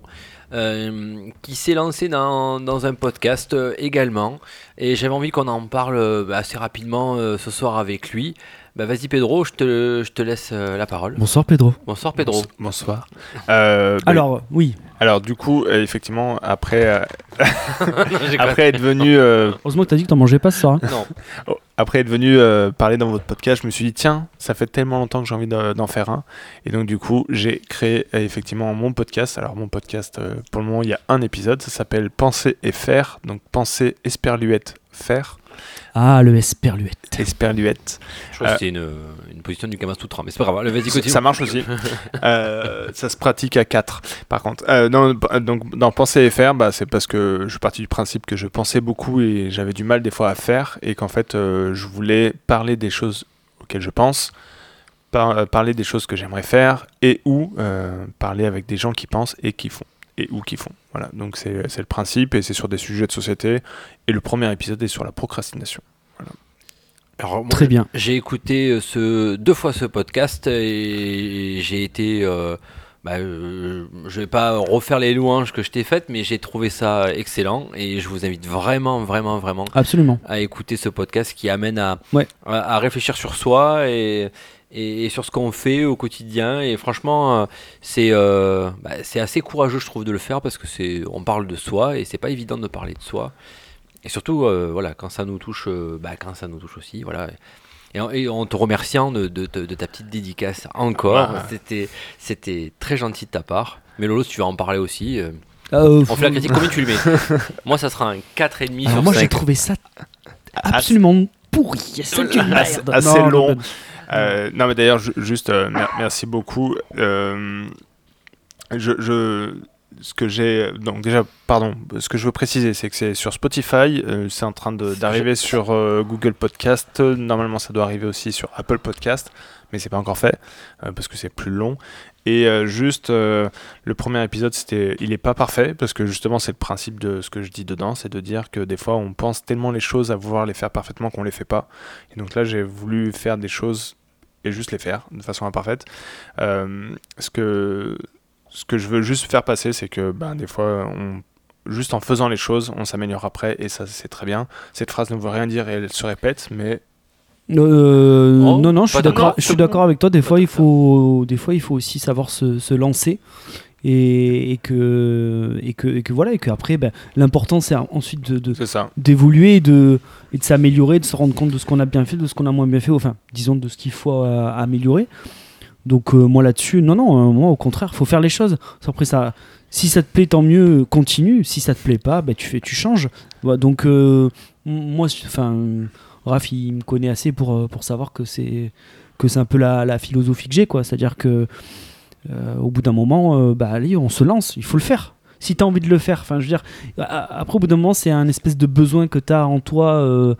euh, qui s'est lancé dans, dans un podcast euh, également. Et j'avais envie qu'on en parle euh, bah, assez rapidement euh, ce soir avec lui. Bah, Vas-y Pedro, je te, je te laisse euh, la parole. Bonsoir Pedro. Bonsoir Pedro. Bonsoir. Euh, bah, Alors, oui. alors du coup, euh, effectivement, après, euh, après être venu, Heureusement que t'as dit que t'en mangeais pas ce soir. hein. Non. Après être venu euh, parler dans votre podcast, je me suis dit tiens, ça fait tellement longtemps que j'ai envie de- d'en faire un, et donc du coup, j'ai créé euh, effectivement mon podcast. Alors mon podcast, euh, pour le moment, il y a un épisode, ça s'appelle Penser et faire, donc Penser esperluette faire, Ah, le Esperluette. esperluette. Je crois que Euh, c'est une, une position du Kama Sutra, mais c'est pas grave. Vas-y, Ça, continue. ça marche aussi. Euh, ça se pratique à 4 par contre. Euh, non, donc dans penser et faire, bah, c'est parce que je suis parti du principe que je pensais beaucoup et j'avais du mal des fois à faire et qu'en fait euh, je voulais parler des choses auxquelles je pense, par- euh, parler des choses que j'aimerais faire et ou euh, parler avec des gens qui pensent et qui font et ou qui font. Voilà, donc c'est c'est le principe et c'est sur des sujets de société et le premier épisode est sur la procrastination. Alors, moi, Très bien. J'ai écouté euh, ce, deux fois ce podcast et j'ai été. euh, bah, euh, je vais pas refaire les louanges que je t'ai faites, mais j'ai trouvé ça excellent et je vous invite vraiment, vraiment, vraiment Absolument. à écouter ce podcast qui amène à, Ouais. à, à réfléchir sur soi et, et, et sur ce qu'on fait au quotidien. Et franchement, euh, c'est euh, bah, c'est assez courageux, je trouve, de le faire parce que c'est on parle de soi et c'est pas évident de parler de soi. Et surtout, euh, voilà, quand ça nous touche, euh, bah, quand ça nous touche aussi, voilà. Et en, et en te remerciant de, de- de- de ta petite dédicace encore, Ouais. c'était c'était très gentil de ta part. Mais Lolo, si tu vas en parler aussi, euh, Euh, on fait la critique. Combien tu le mets Moi, ça sera un 4,5 Alors sur moi j'ai 5. trouvé ça absolument pourri. C'est une Assez- merde. assez Non, long. non, non. Euh, non, mais d'ailleurs, ju- juste, euh, mer- merci beaucoup. Euh, je, je- ce que j'ai, donc déjà, pardon, ce que je veux préciser, c'est que c'est sur Spotify, c'est en train d'arriver sur Google Podcast. Normalement, ça doit arriver aussi sur Apple Podcast, mais c'est pas encore fait euh, parce que c'est plus long. Et euh, juste, euh, le premier épisode, c'était, il est pas parfait parce que justement, c'est le principe de ce que je dis dedans, c'est de dire que des fois, on pense tellement les choses à vouloir les faire parfaitement qu'on les fait pas. Et donc là, j'ai voulu faire des choses et juste les faire de façon imparfaite. Ce, que, ce que je veux juste faire passer, c'est que ben, des fois, juste en faisant les choses, on s'améliore après et ça, c'est très bien. Cette phrase ne veut rien dire et elle se répète, mais Euh, Oh, non, non, je suis d'accord. Je suis d'accord avec toi. Des fois, il faut, des fois, il faut aussi savoir se, se lancer et, et que, et que, et que voilà, et que après, ben, l'important c'est ensuite de- d'évoluer et de, et de s'améliorer, de se rendre compte de ce qu'on a bien fait, de ce qu'on a moins bien fait, enfin, disons de ce qu'il faut euh, améliorer. Donc euh, moi là-dessus, non, non, euh, moi au contraire, faut faire les choses. Après ça, si ça te plaît, tant mieux, continue. Si ça te plaît pas, ben, tu fais, tu changes. Voilà, donc moi, enfin, Raph, il me connaît assez pour, euh, pour savoir que c'est que c'est un peu la, la philosophie que j'ai, quoi. C'est-à-dire que euh, au bout d'un moment, euh, bah allez, on se lance, il faut le faire. Si tu as envie de le faire, enfin, je veux dire, après, au bout d'un moment, c'est un espèce de besoin que tu as en toi.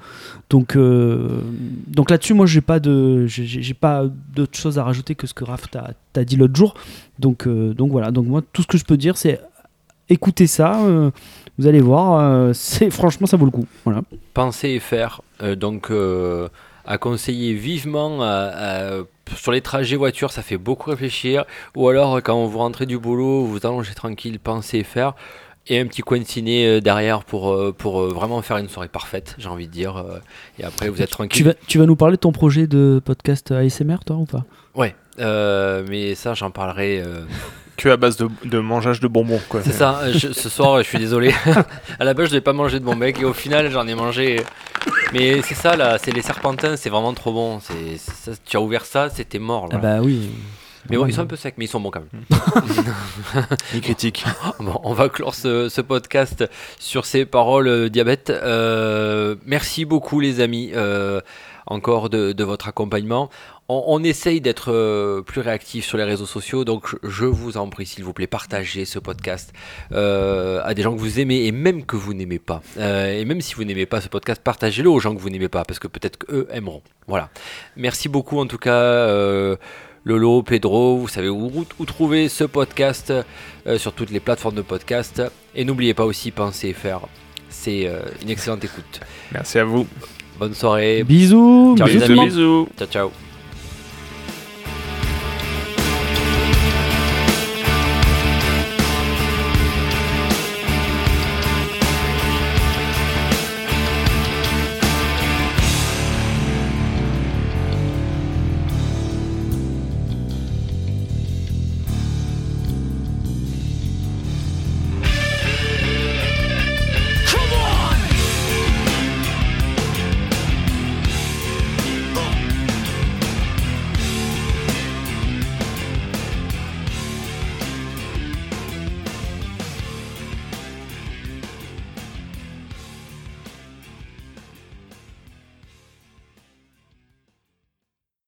donc, donc là-dessus, moi, j'ai pas de, j'ai- pas d'autre chose à rajouter que ce que Raph t'a dit l'autre jour. Donc, donc voilà. Donc moi, tout ce que je peux dire, c'est écoutez ça. Vous allez voir, euh, c'est franchement, ça vaut le coup. Voilà. penser et faire. Euh, donc, euh, à conseiller vivement à- à- sur les trajets voiture, ça fait beaucoup réfléchir. Ou alors, quand vous rentrez du boulot, vous allongez tranquille, pensez et faire. Et un petit coin de ciné derrière pour, pour vraiment faire une soirée parfaite, j'ai envie de dire. et après, vous êtes Tu tranquille. vas, tu vas nous parler de ton projet de podcast ASMR, toi, ou pas? Ouais, euh, mais ça, j'en parlerai. euh, Que à base de, de mangeage de bonbons, quoi. C'est ça, je- ce soir, je suis désolé. à la base, je devais pas manger de bon bec et au final, j'en ai mangé. Mais c'est ça, là, c'est les serpentins, c'est vraiment trop bon. C'est, c'est ça, tu as ouvert ça, c'était mort, là. Ah bah oui. Mais bon, ils sont un peu secs, mais ils sont bons quand même. Il critique. Bon, on va clore ce, ce podcast sur ces paroles euh, diabète. Euh, merci beaucoup les amis, euh, encore de, votre accompagnement. On, essaye d'être euh, plus réactif sur les réseaux sociaux, donc je, vous en prie, s'il vous plaît, partagez ce podcast euh, à des gens que vous aimez et même que vous n'aimez pas. Euh, et même si vous n'aimez pas ce podcast, partagez-le aux gens que vous n'aimez pas, parce que peut-être qu'eux aimeront. Voilà. Merci beaucoup en tout cas. Lolo, Pedro, vous savez où, trouver ce podcast sur toutes les plateformes de podcast. Et n'oubliez pas aussi Penser FR. C'est euh, une excellente écoute. Merci à vous. Bonne soirée. Bisous. Ciao bisous amis. Bisous. Ciao ciao.